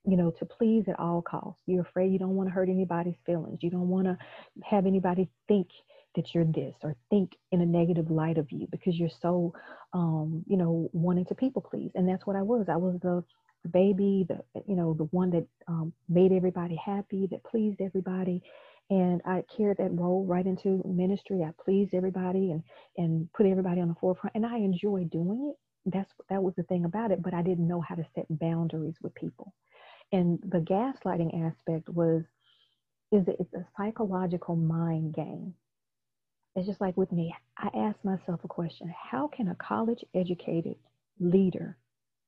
You know, to please at all costs. You're afraid you don't want to hurt anybody's feelings. You don't want to have anybody think that you're this or think in a negative light of you because you're so um, you know, wanting to people please. And that's what I was. I was the baby, the you know the one that um, made everybody happy, that pleased everybody, and I carried that role right into ministry. I pleased everybody and and put everybody on the forefront, and I enjoy doing it. That's that was the thing about it, but I didn't know how to set boundaries with people, and the gaslighting aspect was is it's a psychological mind game. It's just like with me. I asked myself a question: How can a college educated leader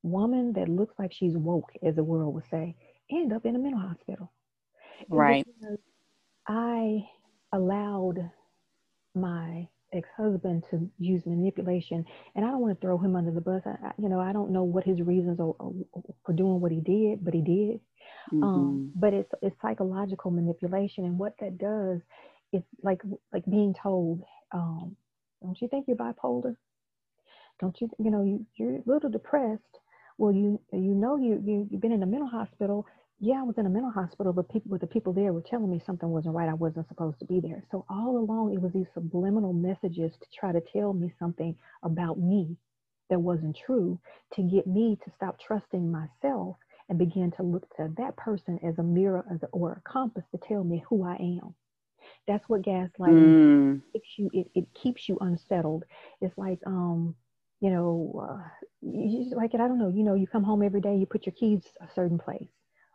woman that looks like she's woke, as the world would say, end up in a mental hospital. Right. I allowed my ex-husband to use manipulation and i don't want to throw him under the bus I, you know i don't know what his reasons are, for doing what he did but he did um, mm-hmm. um, but it's it's psychological manipulation and what that does is like like being told um, don't you think you're bipolar don't you you know you, you're a little depressed well, you you know you, you you've been in a mental hospital. Yeah, I was in a mental hospital, but people but the people there were telling me something wasn't right. I wasn't supposed to be there. So all along it was these subliminal messages to try to tell me something about me that wasn't true to get me to stop trusting myself and begin to look to that person as a mirror as a, or a compass to tell me who I am. That's what gaslighting mm. keeps you. It, it keeps you unsettled. It's like um, you know, uh, you, like it. I don't know. You know, you come home every day. You put your keys a certain place.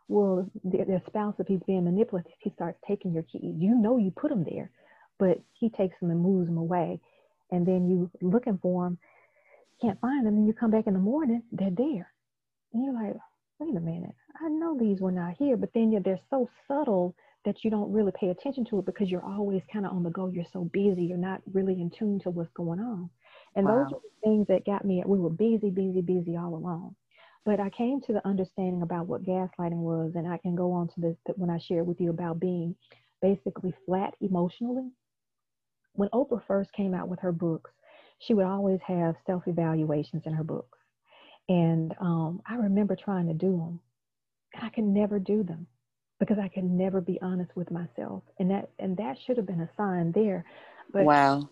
Well, the, the spouse, if he's being manipulative, he starts taking your keys. You know, you put them there, but he takes them and moves them away, and then you looking for them, can't find them, and you come back in the morning, they're there, and you're like, wait a minute, I know these were not here, but then they're so subtle that you don't really pay attention to it because you're always kind of on the go. You're so busy. You're not really in tune to what's going on. And wow. those are the things that got me. We were busy, busy, busy all along. But I came to the understanding about what gaslighting was, and I can go on to this when I share with you about being basically flat emotionally. When Oprah first came out with her books, she would always have self evaluations in her books. And um, I remember trying to do them, I could never do them because I could never be honest with myself. And that and that should have been a sign there. But wow.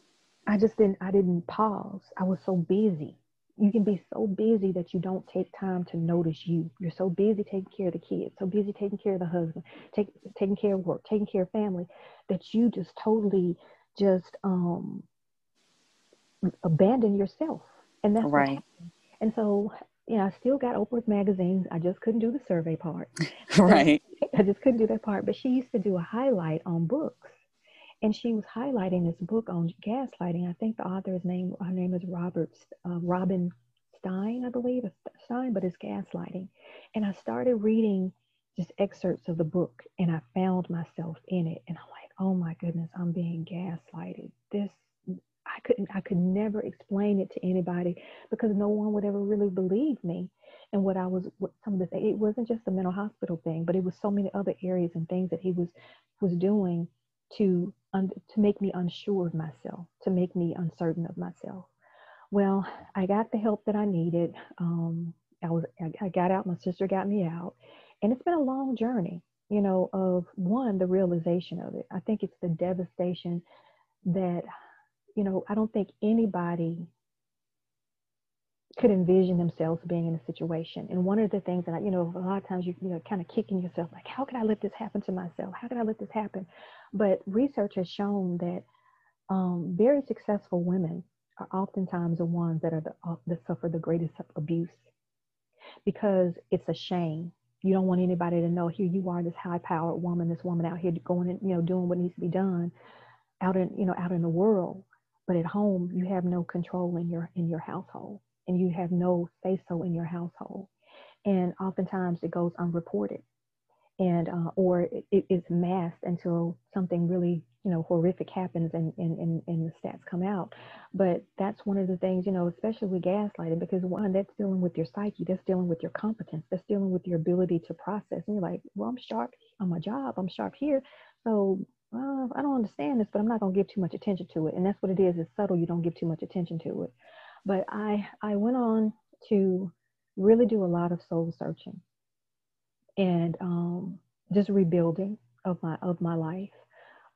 I just didn't I didn't pause. I was so busy. You can be so busy that you don't take time to notice you. You're so busy taking care of the kids, so busy taking care of the husband, take, taking care of work, taking care of family, that you just totally just um abandon yourself. And that's right. And so you know, I still got Oprah's magazines. I just couldn't do the survey part. right. I just couldn't do that part. But she used to do a highlight on books. And she was highlighting this book on gaslighting. I think the author's name, her name is Robert, uh, Robin Stein, I believe, Stein, but it's gaslighting. And I started reading just excerpts of the book and I found myself in it. And I'm like, oh my goodness, I'm being gaslighted. This I couldn't, I could never explain it to anybody because no one would ever really believe me. And what I was, what some of the, it wasn't just the mental hospital thing, but it was so many other areas and things that he was, was doing to, un, to make me unsure of myself, to make me uncertain of myself. Well, I got the help that I needed. Um, I was, I, I got out, my sister got me out and it's been a long journey, you know, of one, the realization of it. I think it's the devastation that you know, I don't think anybody could envision themselves being in a situation. And one of the things that I, you know, a lot of times you, you know, kind of kicking yourself like, how could I let this happen to myself? How could I let this happen? But research has shown that um, very successful women are oftentimes the ones that are the, uh, that suffer the greatest abuse because it's a shame. You don't want anybody to know here you are, this high-powered woman, this woman out here going and you know doing what needs to be done out in you know out in the world but at home, you have no control in your in your household, and you have no say so in your household. And oftentimes, it goes unreported, and uh, or it, it's masked until something really you know horrific happens and, and and and the stats come out. But that's one of the things you know, especially with gaslighting, because one, that's dealing with your psyche, that's dealing with your competence, that's dealing with your ability to process. And you're like, well, I'm sharp on my job, I'm sharp here, so I don't understand this, but I'm not going to give too much attention to it. And that's what it is. It's subtle. You don't give too much attention to it. But I, I went on to really do a lot of soul searching and um, just rebuilding of my of my life.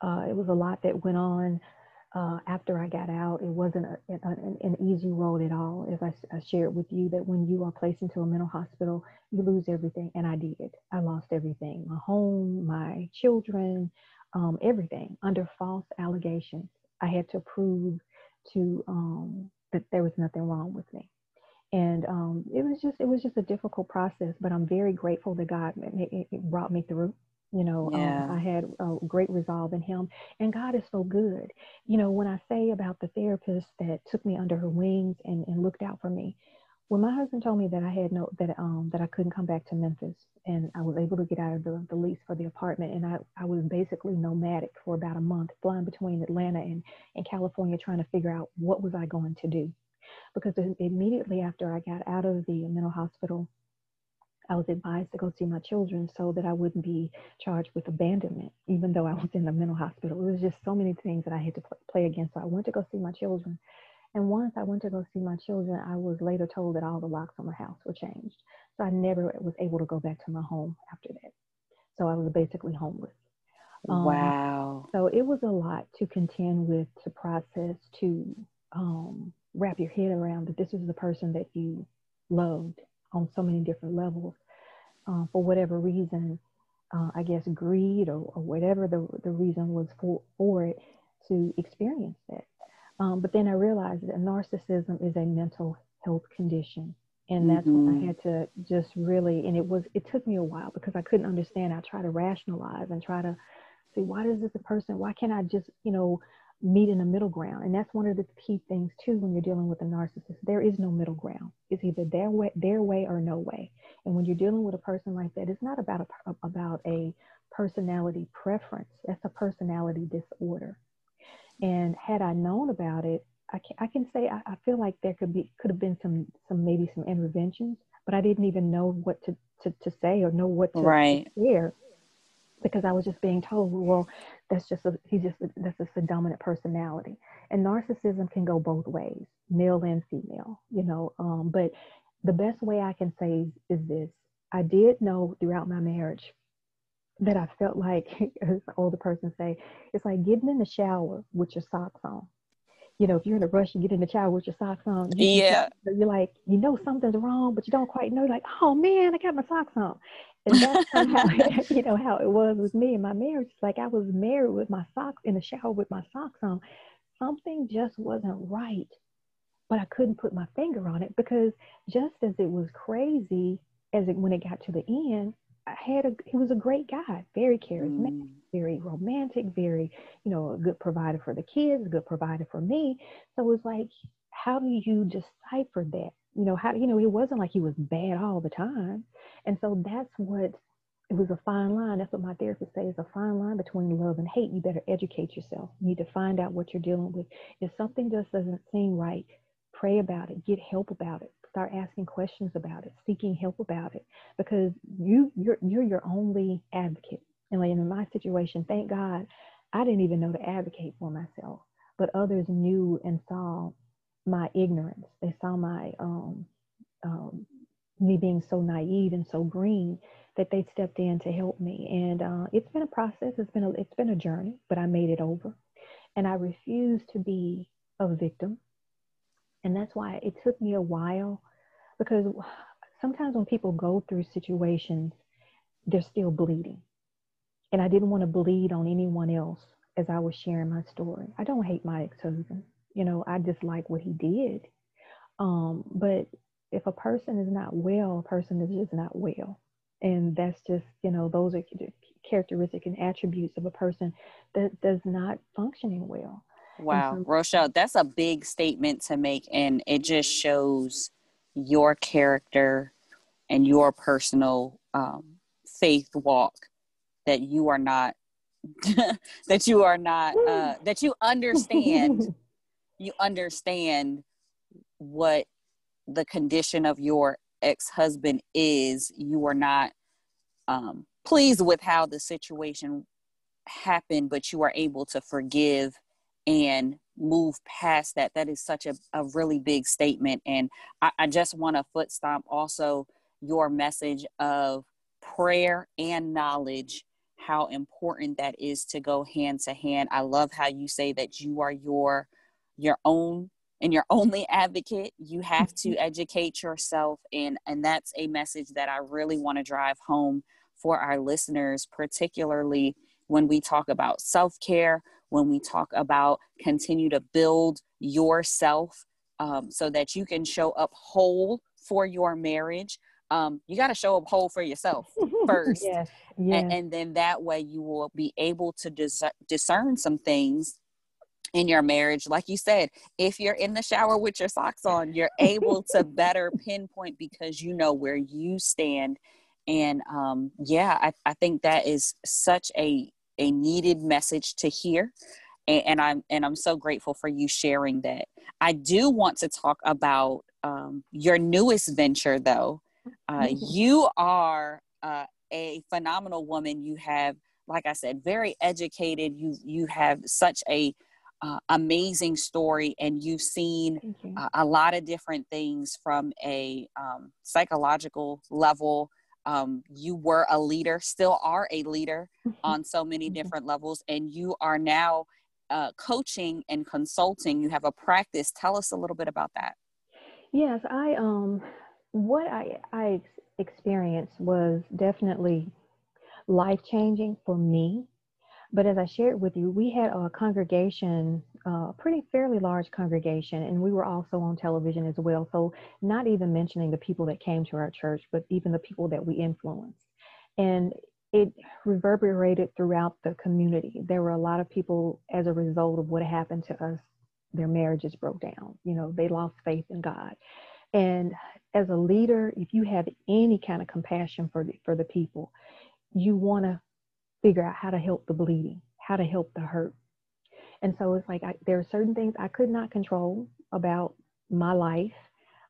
Uh, it was a lot that went on uh, after I got out. It wasn't a, a, an easy road at all. As I, I, shared with you, that when you are placed into a mental hospital, you lose everything, and I did. I lost everything: my home, my children, um, everything under false allegations. I had to prove to um, that there was nothing wrong with me, and um, it was just it was just a difficult process. But I'm very grateful that God it, it brought me through. You know, um. I had a great resolve in Him, and God is so good. You know, when I say about the therapist that took me under her wings and, and looked out for me, when my husband told me that I had no that um that I couldn't come back to Memphis and I was able to get out of the, the lease for the apartment and I, I was basically nomadic for about a month flying between Atlanta and, and California trying to figure out what was I going to do. Because immediately after I got out of the mental hospital I was advised to go see my children so that I wouldn't be charged with abandonment even though I was in the mental hospital. It was just so many things that I had to play against. So I went to go see my children and once I went to go see my children, I was later told that all the locks on my house were changed. So I never was able to go back to my home after that. So I was basically homeless. Um, wow. So it was a lot to contend with, to process, to um, wrap your head around that this is the person that you loved on so many different levels. Uh, for whatever reason, uh, I guess, greed or, or whatever the, the reason was for, for it to experience that. Um, but then I realized that narcissism is a mental health condition. And that's mm-hmm. when I mm-hmm. had to just really, and it was, it took me a while because I couldn't understand. I try to rationalize and try to see why does this a person, why can't I just, you know, meet in the middle ground? And that's one of the key things too when you're dealing with a narcissist. There is no middle ground. It's either their way, their way or no way. And when you're dealing with a person like that, it's not about a, about a personality preference. That's a personality disorder. And had I known about it, I can, I can say I, I feel like there could be could have been some some maybe some interventions, but I didn't even know what to to, to say or know what to, right. to share because I was just being told, well, that's just a, he's just a, that's just a dominant personality. And narcissism can go both ways, male and female, you know. Um, but the best way I can say is, is this: I did know throughout my marriage that I felt like, as the older person say, it's like getting in the shower with your socks on. You know, if you're in a rush, you get in the shower with your socks on. You, yeah. You're like, you know something's wrong, but you don't quite know. You're like, oh man, I got my socks on. And that's how, you know, how it was with me and my marriage. It's like I was married with my socks in the shower with my socks on. Something just wasn't right. But I couldn't put my finger on it because just as it was crazy as it when it got to the end, I had a he was a great guy, very charismatic, mm. very romantic, very, you know, a good provider for the kids, a good provider for me. So it was like, how do you decipher that? You know, how you know, it wasn't like he was bad all the time. And so that's what it was a fine line. That's what my therapist says, a fine line between love and hate. You better educate yourself. You need to find out what you're dealing with. If something just doesn't seem right, pray about it, get help about it start asking questions about it, seeking help about it, because you you're you're your only advocate. And like in my situation, thank God, I didn't even know to advocate for myself, but others knew and saw my ignorance. They saw my um, um, me being so naive and so green that they stepped in to help me. And uh, it's been a process. It's been a it's been a journey, but I made it over. And I refuse to be a victim. And that's why it took me a while because sometimes when people go through situations, they're still bleeding. And I didn't want to bleed on anyone else as I was sharing my story. I don't hate my ex husband. You know, I dislike what he did. Um, but if a person is not well, a person is just not well. And that's just, you know, those are characteristic and attributes of a person that does not functioning well. Wow, so, Rochelle, that's a big statement to make. And it just shows your character and your personal um, faith walk that you are not that you are not uh, that you understand. You understand what the condition of your ex-husband is. You are not um, pleased with how the situation happened but you are able to forgive and move past that that is such a, a really big statement. And i, I just want to foot stomp also your message of prayer and knowledge how important that is to go hand to hand. I love how you say that you are your your own and your only advocate. You have to educate yourself. And and that's a message that i really want to drive home for our listeners particularly when we talk about self-care when we talk about continue to build yourself um, so that you can show up whole for your marriage. Um, you got to show up whole for yourself first. yes, yes. And, and, then that way you will be able to dis- discern some things in your marriage. Like you said, if you're in the shower with your socks on, you're able to better pinpoint because you know where you stand. And um, yeah, I, I think that is such a a needed message to hear. And, and i'm and i'm so grateful for you sharing that. I do want to talk about um, your newest venture though. Uh, mm-hmm. you are uh, a phenomenal woman. You have like i said very educated. You you have such a uh, amazing story and you've seen you. a lot of different things from a um, psychological level um, you were a leader, still are a leader on so many mm-hmm. different levels, and you are now uh, coaching and consulting. You have a practice. Tell us a little bit about that. Yes, I um, what I I experienced was definitely life changing for me. But as I shared with you, we had a congregation, a pretty fairly large congregation, and we were also on television as well. So, not even mentioning the people that came to our church, but even the people that we influenced. And it reverberated throughout the community. There were a lot of people as a result of what happened to us, their marriages broke down. You know, they lost faith in God. And as a leader, if you have any kind of compassion for the, for the people, you want to figure out how to help the bleeding, how to help the hurt. And so it's like I, there are certain things I could not control about my life,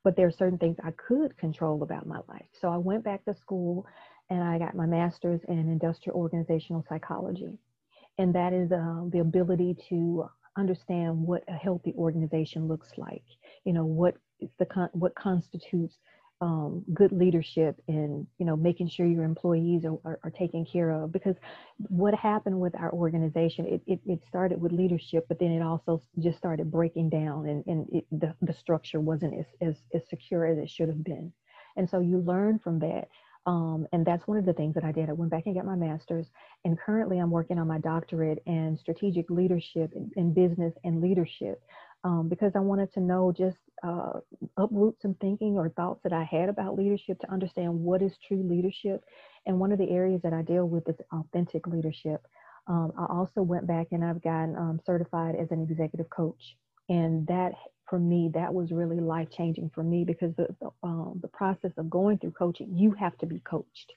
but there are certain things I could control about my life. So I went back to school and I got my master's in industrial organizational psychology. And that is uh, the ability to understand what a healthy organization looks like. You know, what is the con- what constitutes um, good leadership and you know making sure your employees are, are, are, taken care of because what happened with our organization it, it, it, started with leadership but then it also just started breaking down and, and it, the, the structure wasn't as, as, as secure as it should have been and so you learn from that um, and that's one of the things that I did. I went back and got my master's, and currently I'm working on my doctorate in strategic leadership in, in business and leadership um, because I wanted to know just uh, uproot some thinking or thoughts that I had about leadership to understand what is true leadership. And one of the areas that I deal with is authentic leadership. Um, I also went back and I've gotten um, certified as an executive coach. And that for me, that was really life changing for me because the, the, um, the, process of going through coaching, you have to be coached.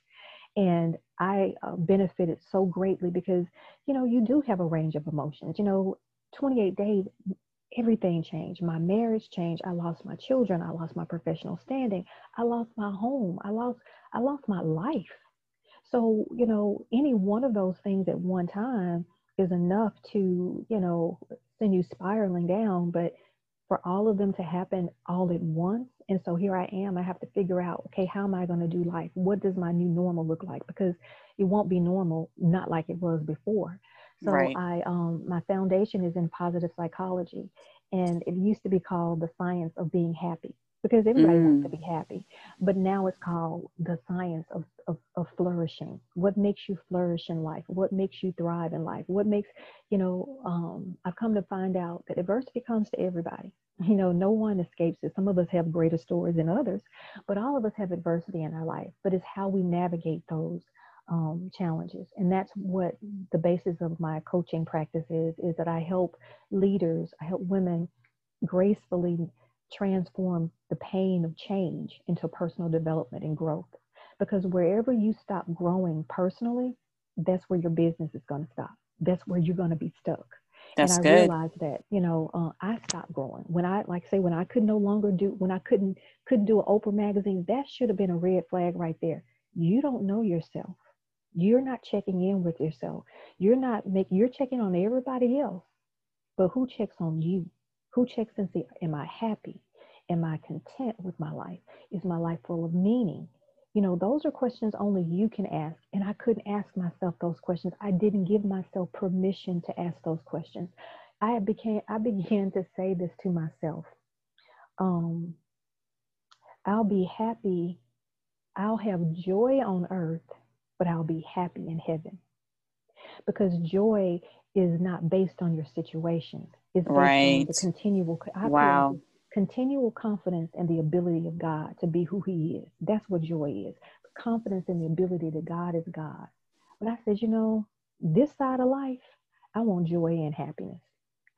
And I uh, benefited so greatly because, you know, you do have a range of emotions. You know, 28 days, everything changed. My marriage changed. I lost my children. I lost my professional standing. I lost my home. I lost, I lost my life. So, you know, any one of those things at one time is enough to, you know, send you spiraling down. But for all of them to happen all at once. And so here I am. I have to figure out, okay, how am I going to do life? What does my new normal look like? Because it won't be normal, not like it was before. So right. I, um, my foundation is in positive psychology, and it used to be called the science of being happy because everybody mm. wants to mm. be happy. But now it's called the science of, of, of, flourishing. What makes you flourish in life? What makes you thrive in life? What makes, you know, um, I've come to find out that adversity comes to everybody. You know, no one escapes it. Some of us have greater stories than others, but all of us have adversity in our life. But it's how we navigate those um, challenges. And that's what the basis of my coaching practice is, is that I help leaders, I help women gracefully transform the pain of change into personal development and growth. Because wherever you stop growing personally, that's where your business is going to stop. That's where you're going to be stuck. That's and I good. realized that, you know, uh, I stopped growing when I, like, say, when I could no longer do, when I couldn't couldn't do an Oprah magazine. That should have been a red flag right there. You don't know yourself. You're not checking in with yourself. You're not making. You're checking on everybody else, but who checks on you? Who checks and see, am I happy? Am I content with my life? Is my life full of meaning? You know, those are questions only you can ask. And I couldn't ask myself those questions. I didn't give myself permission to ask those questions. I became I began to say this to myself. Um, I'll be happy, I'll have joy on earth, but I'll be happy in heaven. Because joy is not based on your situation. It's based right. on the continual wow. continual confidence and the ability of God to be who He is. That's what joy is. Confidence in the ability that God is God. But I said, you know, this side of life, I want joy and happiness.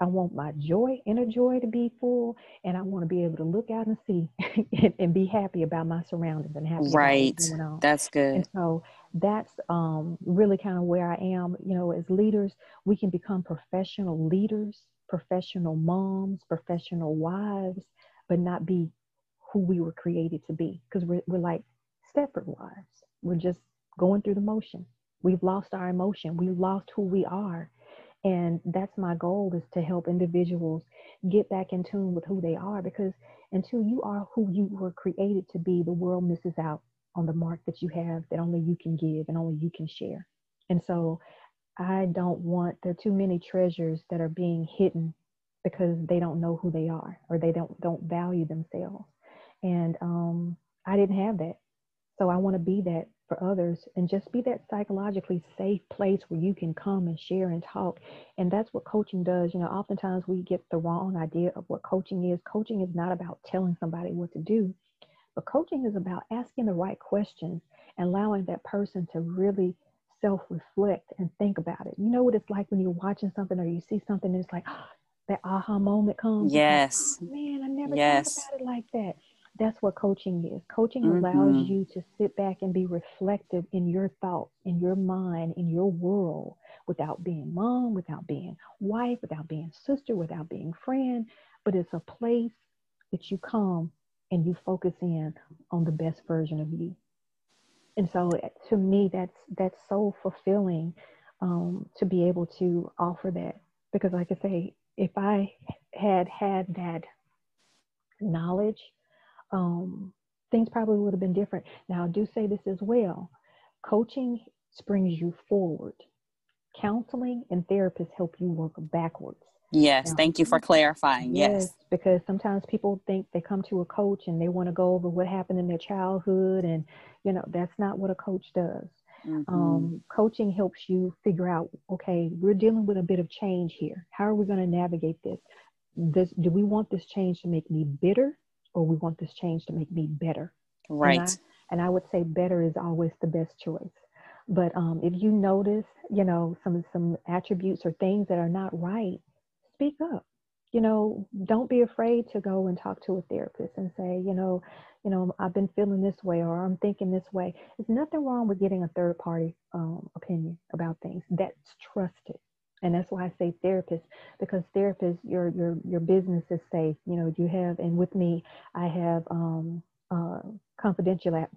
I want my joy, inner joy to be full, and I want to be able to look out and see and, and, be happy about my surroundings and happy right. That's good. And so that's um, really kind of where I am. You know, as leaders, we can become professional leaders, professional moms, professional wives, but not be who we were created to be because we're, we're like Stepford wives. We're just going through the motion. We've lost our emotion. We've lost who we are. And that's my goal is to help individuals get back in tune with who they are because until you are who you were created to be, the world misses out on the mark that you have that only you can give and only you can share. And so I don't want there are too many treasures that are being hidden because they don't know who they are or they don't don't value themselves. And um, I didn't have that. So I want to be that for others and just be that psychologically safe place where you can come and share and talk. And that's what coaching does. You know, oftentimes we get the wrong idea of what coaching is. Coaching is not about telling somebody what to do, but coaching is about asking the right questions and allowing that person to really self reflect and think about it. You know what it's like when you're watching something or you see something and it's like, oh, that aha moment comes. Yes. Like, oh, man, I never yes. thought about it like that. That's what coaching is. Coaching mm-hmm. allows you to sit back and be reflective in your thoughts, in your mind, in your world without being mom, without being wife, without being sister, without being friend. But it's a place that you come and you focus in on the best version of you. And so to me, that's that's so fulfilling um, to be able to offer that because, like I say, if I had had that knowledge, um, things probably would have been different. Now, I do say this as well coaching springs you forward, counseling and therapists help you work backwards. Yes, now, thank you for clarifying. Yes, yes, because sometimes people think they come to a coach and they want to go over what happened in their childhood, and you know that's not what a coach does. Mm-hmm. Um, coaching helps you figure out, okay, we're dealing with a bit of change here. How are we going to navigate this? This do we want this change to make me bitter, or we want this change to make me better? Right. And I, and I would say better is always the best choice. But um, if you notice, you know, some some attributes or things that are not right, speak up. You know, don't be afraid to go and talk to a therapist and say, you know, you know, I've been feeling this way or I'm thinking this way. There's nothing wrong with getting a third party um, opinion about things that's trusted. And that's why I say therapist, because therapist, your your your business is safe. You know, you have, and with me, I have um, uh, confidentiality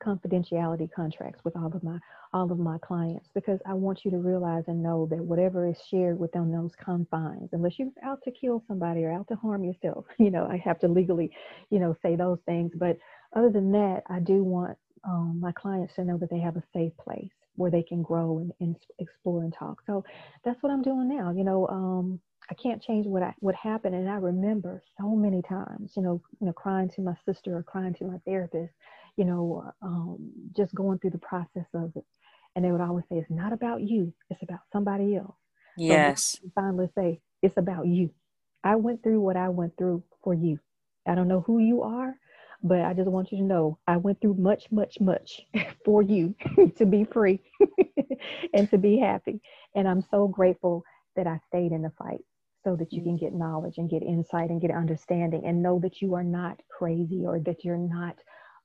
confidentiality contracts with all of my all of my clients because I want you to realize and know that whatever is shared within those confines, unless you're out to kill somebody or out to harm yourself, you know, I have to legally, you know, say those things. But other than that, I do want um, my clients to know that they have a safe place where they can grow and, and explore and talk. So that's what I'm doing now. You know, um, I can't change what I, what happened. And I remember so many times, you know, you know, crying to my sister or crying to my therapist, you know, um, just going through the process of it. And they would always say, it's not about you. It's about somebody else. Yes. So finally say, it's about you. I went through what I went through for you. I don't know who you are, but I just want you to know I went through much, much, much for you to be free and to be happy. And I'm so grateful that I stayed in the fight so that you can get knowledge and get insight and get understanding and know that you are not crazy or that you're not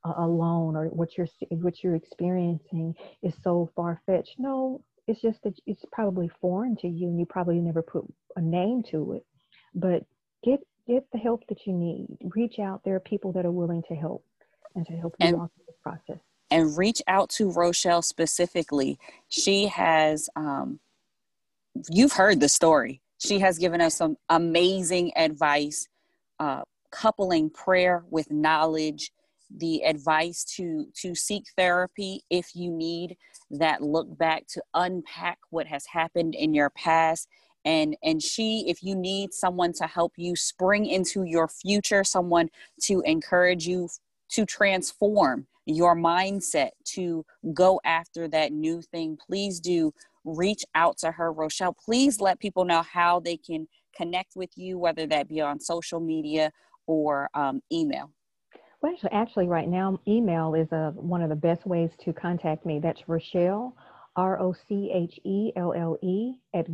uh, alone or what you're what you're experiencing is so far fetched. No, it's just that it's probably foreign to you and you probably never put a name to it. But get get the help that you need. Reach out. There are people that are willing to help and to help you and, through this process. And reach out to Rochelle specifically. She has um, you've heard the story she has given us some amazing advice, uh, coupling prayer with knowledge, the advice to to seek therapy if you need that look back to unpack what has happened in your past and and she if you need someone to help you spring into your future someone to encourage you to transform your mindset to go after that new thing please do reach out to her. Rochelle, please let people know how they can connect with you, whether that be on social media or um, email. Well, actually, right now, email is a, one of the best ways to contact me. That's Rochelle, R O C H E L L E, at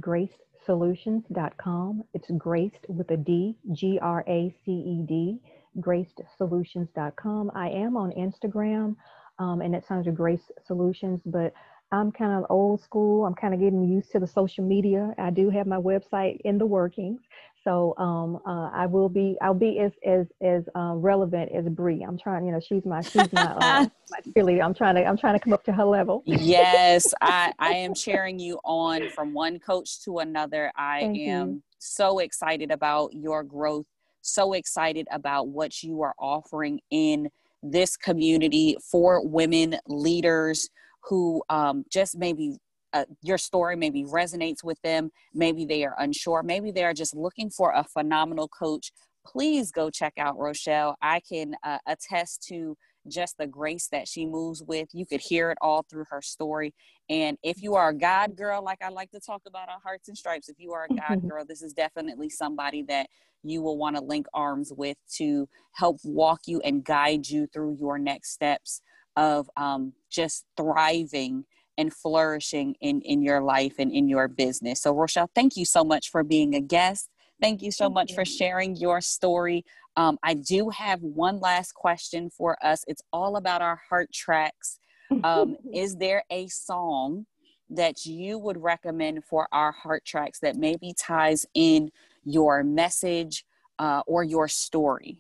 graced.solutions.com. It's graced with a D, G R A C E D, graced.solutions.com. I am on Instagram, um, and it's under Grace Solutions, but I'm kind of old school. I'm kind of getting used to the social media. I do have my website in the workings, so um, uh, I will be. I'll be as as as uh, relevant as Bree. I'm trying. You know, she's my she's my uh, my cheerleader. I'm trying to I'm trying to come up to her level. yes, I I am cheering you on from one coach to another. I Thank am you. so excited about your growth. So excited about what you are offering in this community for women leaders who um, just maybe uh, your story maybe resonates with them. Maybe they are unsure. Maybe they are just looking for a phenomenal coach. Please go check out Rochelle. I can uh, attest to just the grace that she moves with. You could hear it all through her story. And if you are a God girl, like I like to talk about on Hearts and Stripes, if you are a God girl, this is definitely somebody that you will want to link arms with to help walk you and guide you through your next steps of um, just thriving and flourishing in, in your life and in your business. So, Rochelle, thank you so much for being a guest. Thank you so thank much you. for sharing your story. Um, I do have one last question for us. It's all about our heart tracks. Um, is there a song that you would recommend for our heart tracks that maybe ties in your message uh, or your story?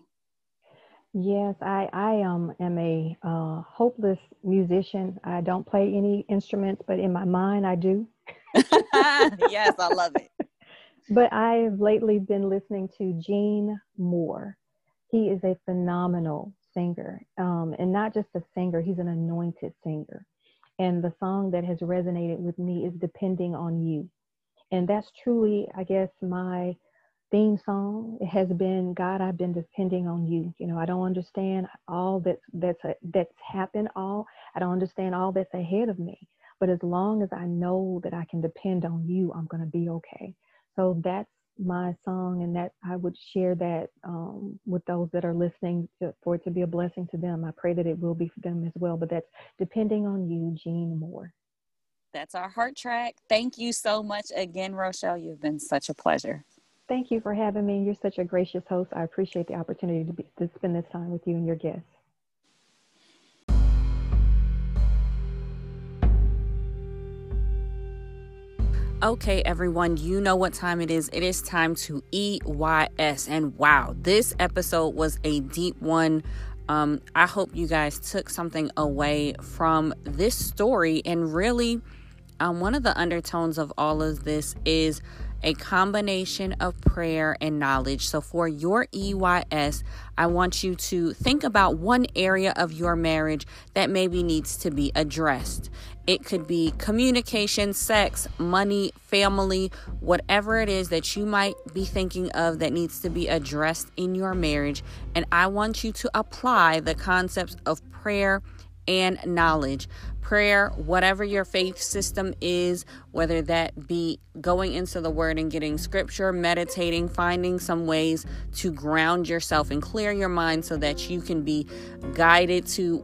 Yes, I, I um, am a uh, hopeless musician. I don't play any instruments, but in my mind, I do. yes, I love it. but I've lately been listening to Gene Moore. He is a phenomenal singer, um, and not just a singer, he's an anointed singer. And the song that has resonated with me is Depending on You. And that's truly, I guess, my theme song it has been god i've been depending on you. You know i don't understand all that's that's a, that's happened all i don't understand all that's ahead of me but as long as i know that i can depend on you i'm going to be okay. So that's my song and that i would share that um, with those that are listening to, for it to be a blessing to them. I pray that it will be for them as well but that's depending on you jean moore. That's our heart track. Thank you so much again rochelle. You've been such a pleasure Thank you for having me. You're such a gracious host. I appreciate the opportunity to, be, to spend this time with you and your guests. Okay, everyone, you know what time it is. It is time to EYS. And wow, this episode was a deep one. Um, I hope you guys took something away from this story. And really, um, one of the undertones of all of this is a combination of prayer and knowledge. So, for your EYS, I want you to think about one area of your marriage that maybe needs to be addressed. It could be communication, sex, money, family, whatever it is that you might be thinking of that needs to be addressed in your marriage. And I want you to apply the concepts of prayer and knowledge prayer, whatever your faith system is, whether that be going into the word and getting scripture, meditating, finding some ways to ground yourself and clear your mind so that you can be guided to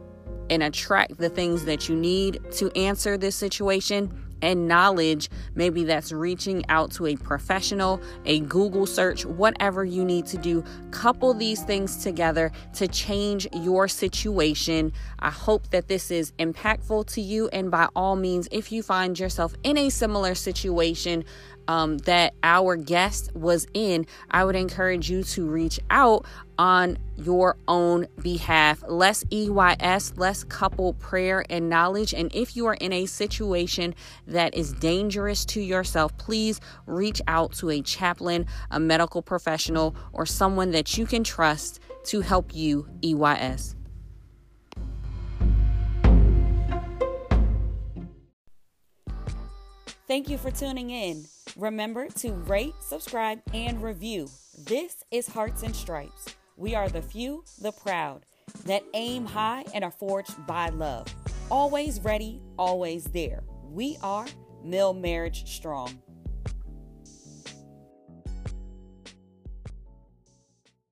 and attract the things that you need to answer this situation and knowledge. Maybe that's reaching out to a professional, a Google search, whatever you need to do. Couple these things together to change your situation. I hope that this is impactful to you. And by all means, if you find yourself in a similar situation, um, that our guest was in, I would encourage you to reach out on your own behalf. Less EYS, less couple prayer and knowledge. And if you are in a situation that is dangerous to yourself, please reach out to a chaplain, a medical professional, or someone that you can trust to help you EYS. Thank you for tuning in. Remember to rate, subscribe, and review. This is Hearts and Stripes. We are the few, the proud, that aim high and are forged by love. Always ready, always there. We are Mill Marriage Strong.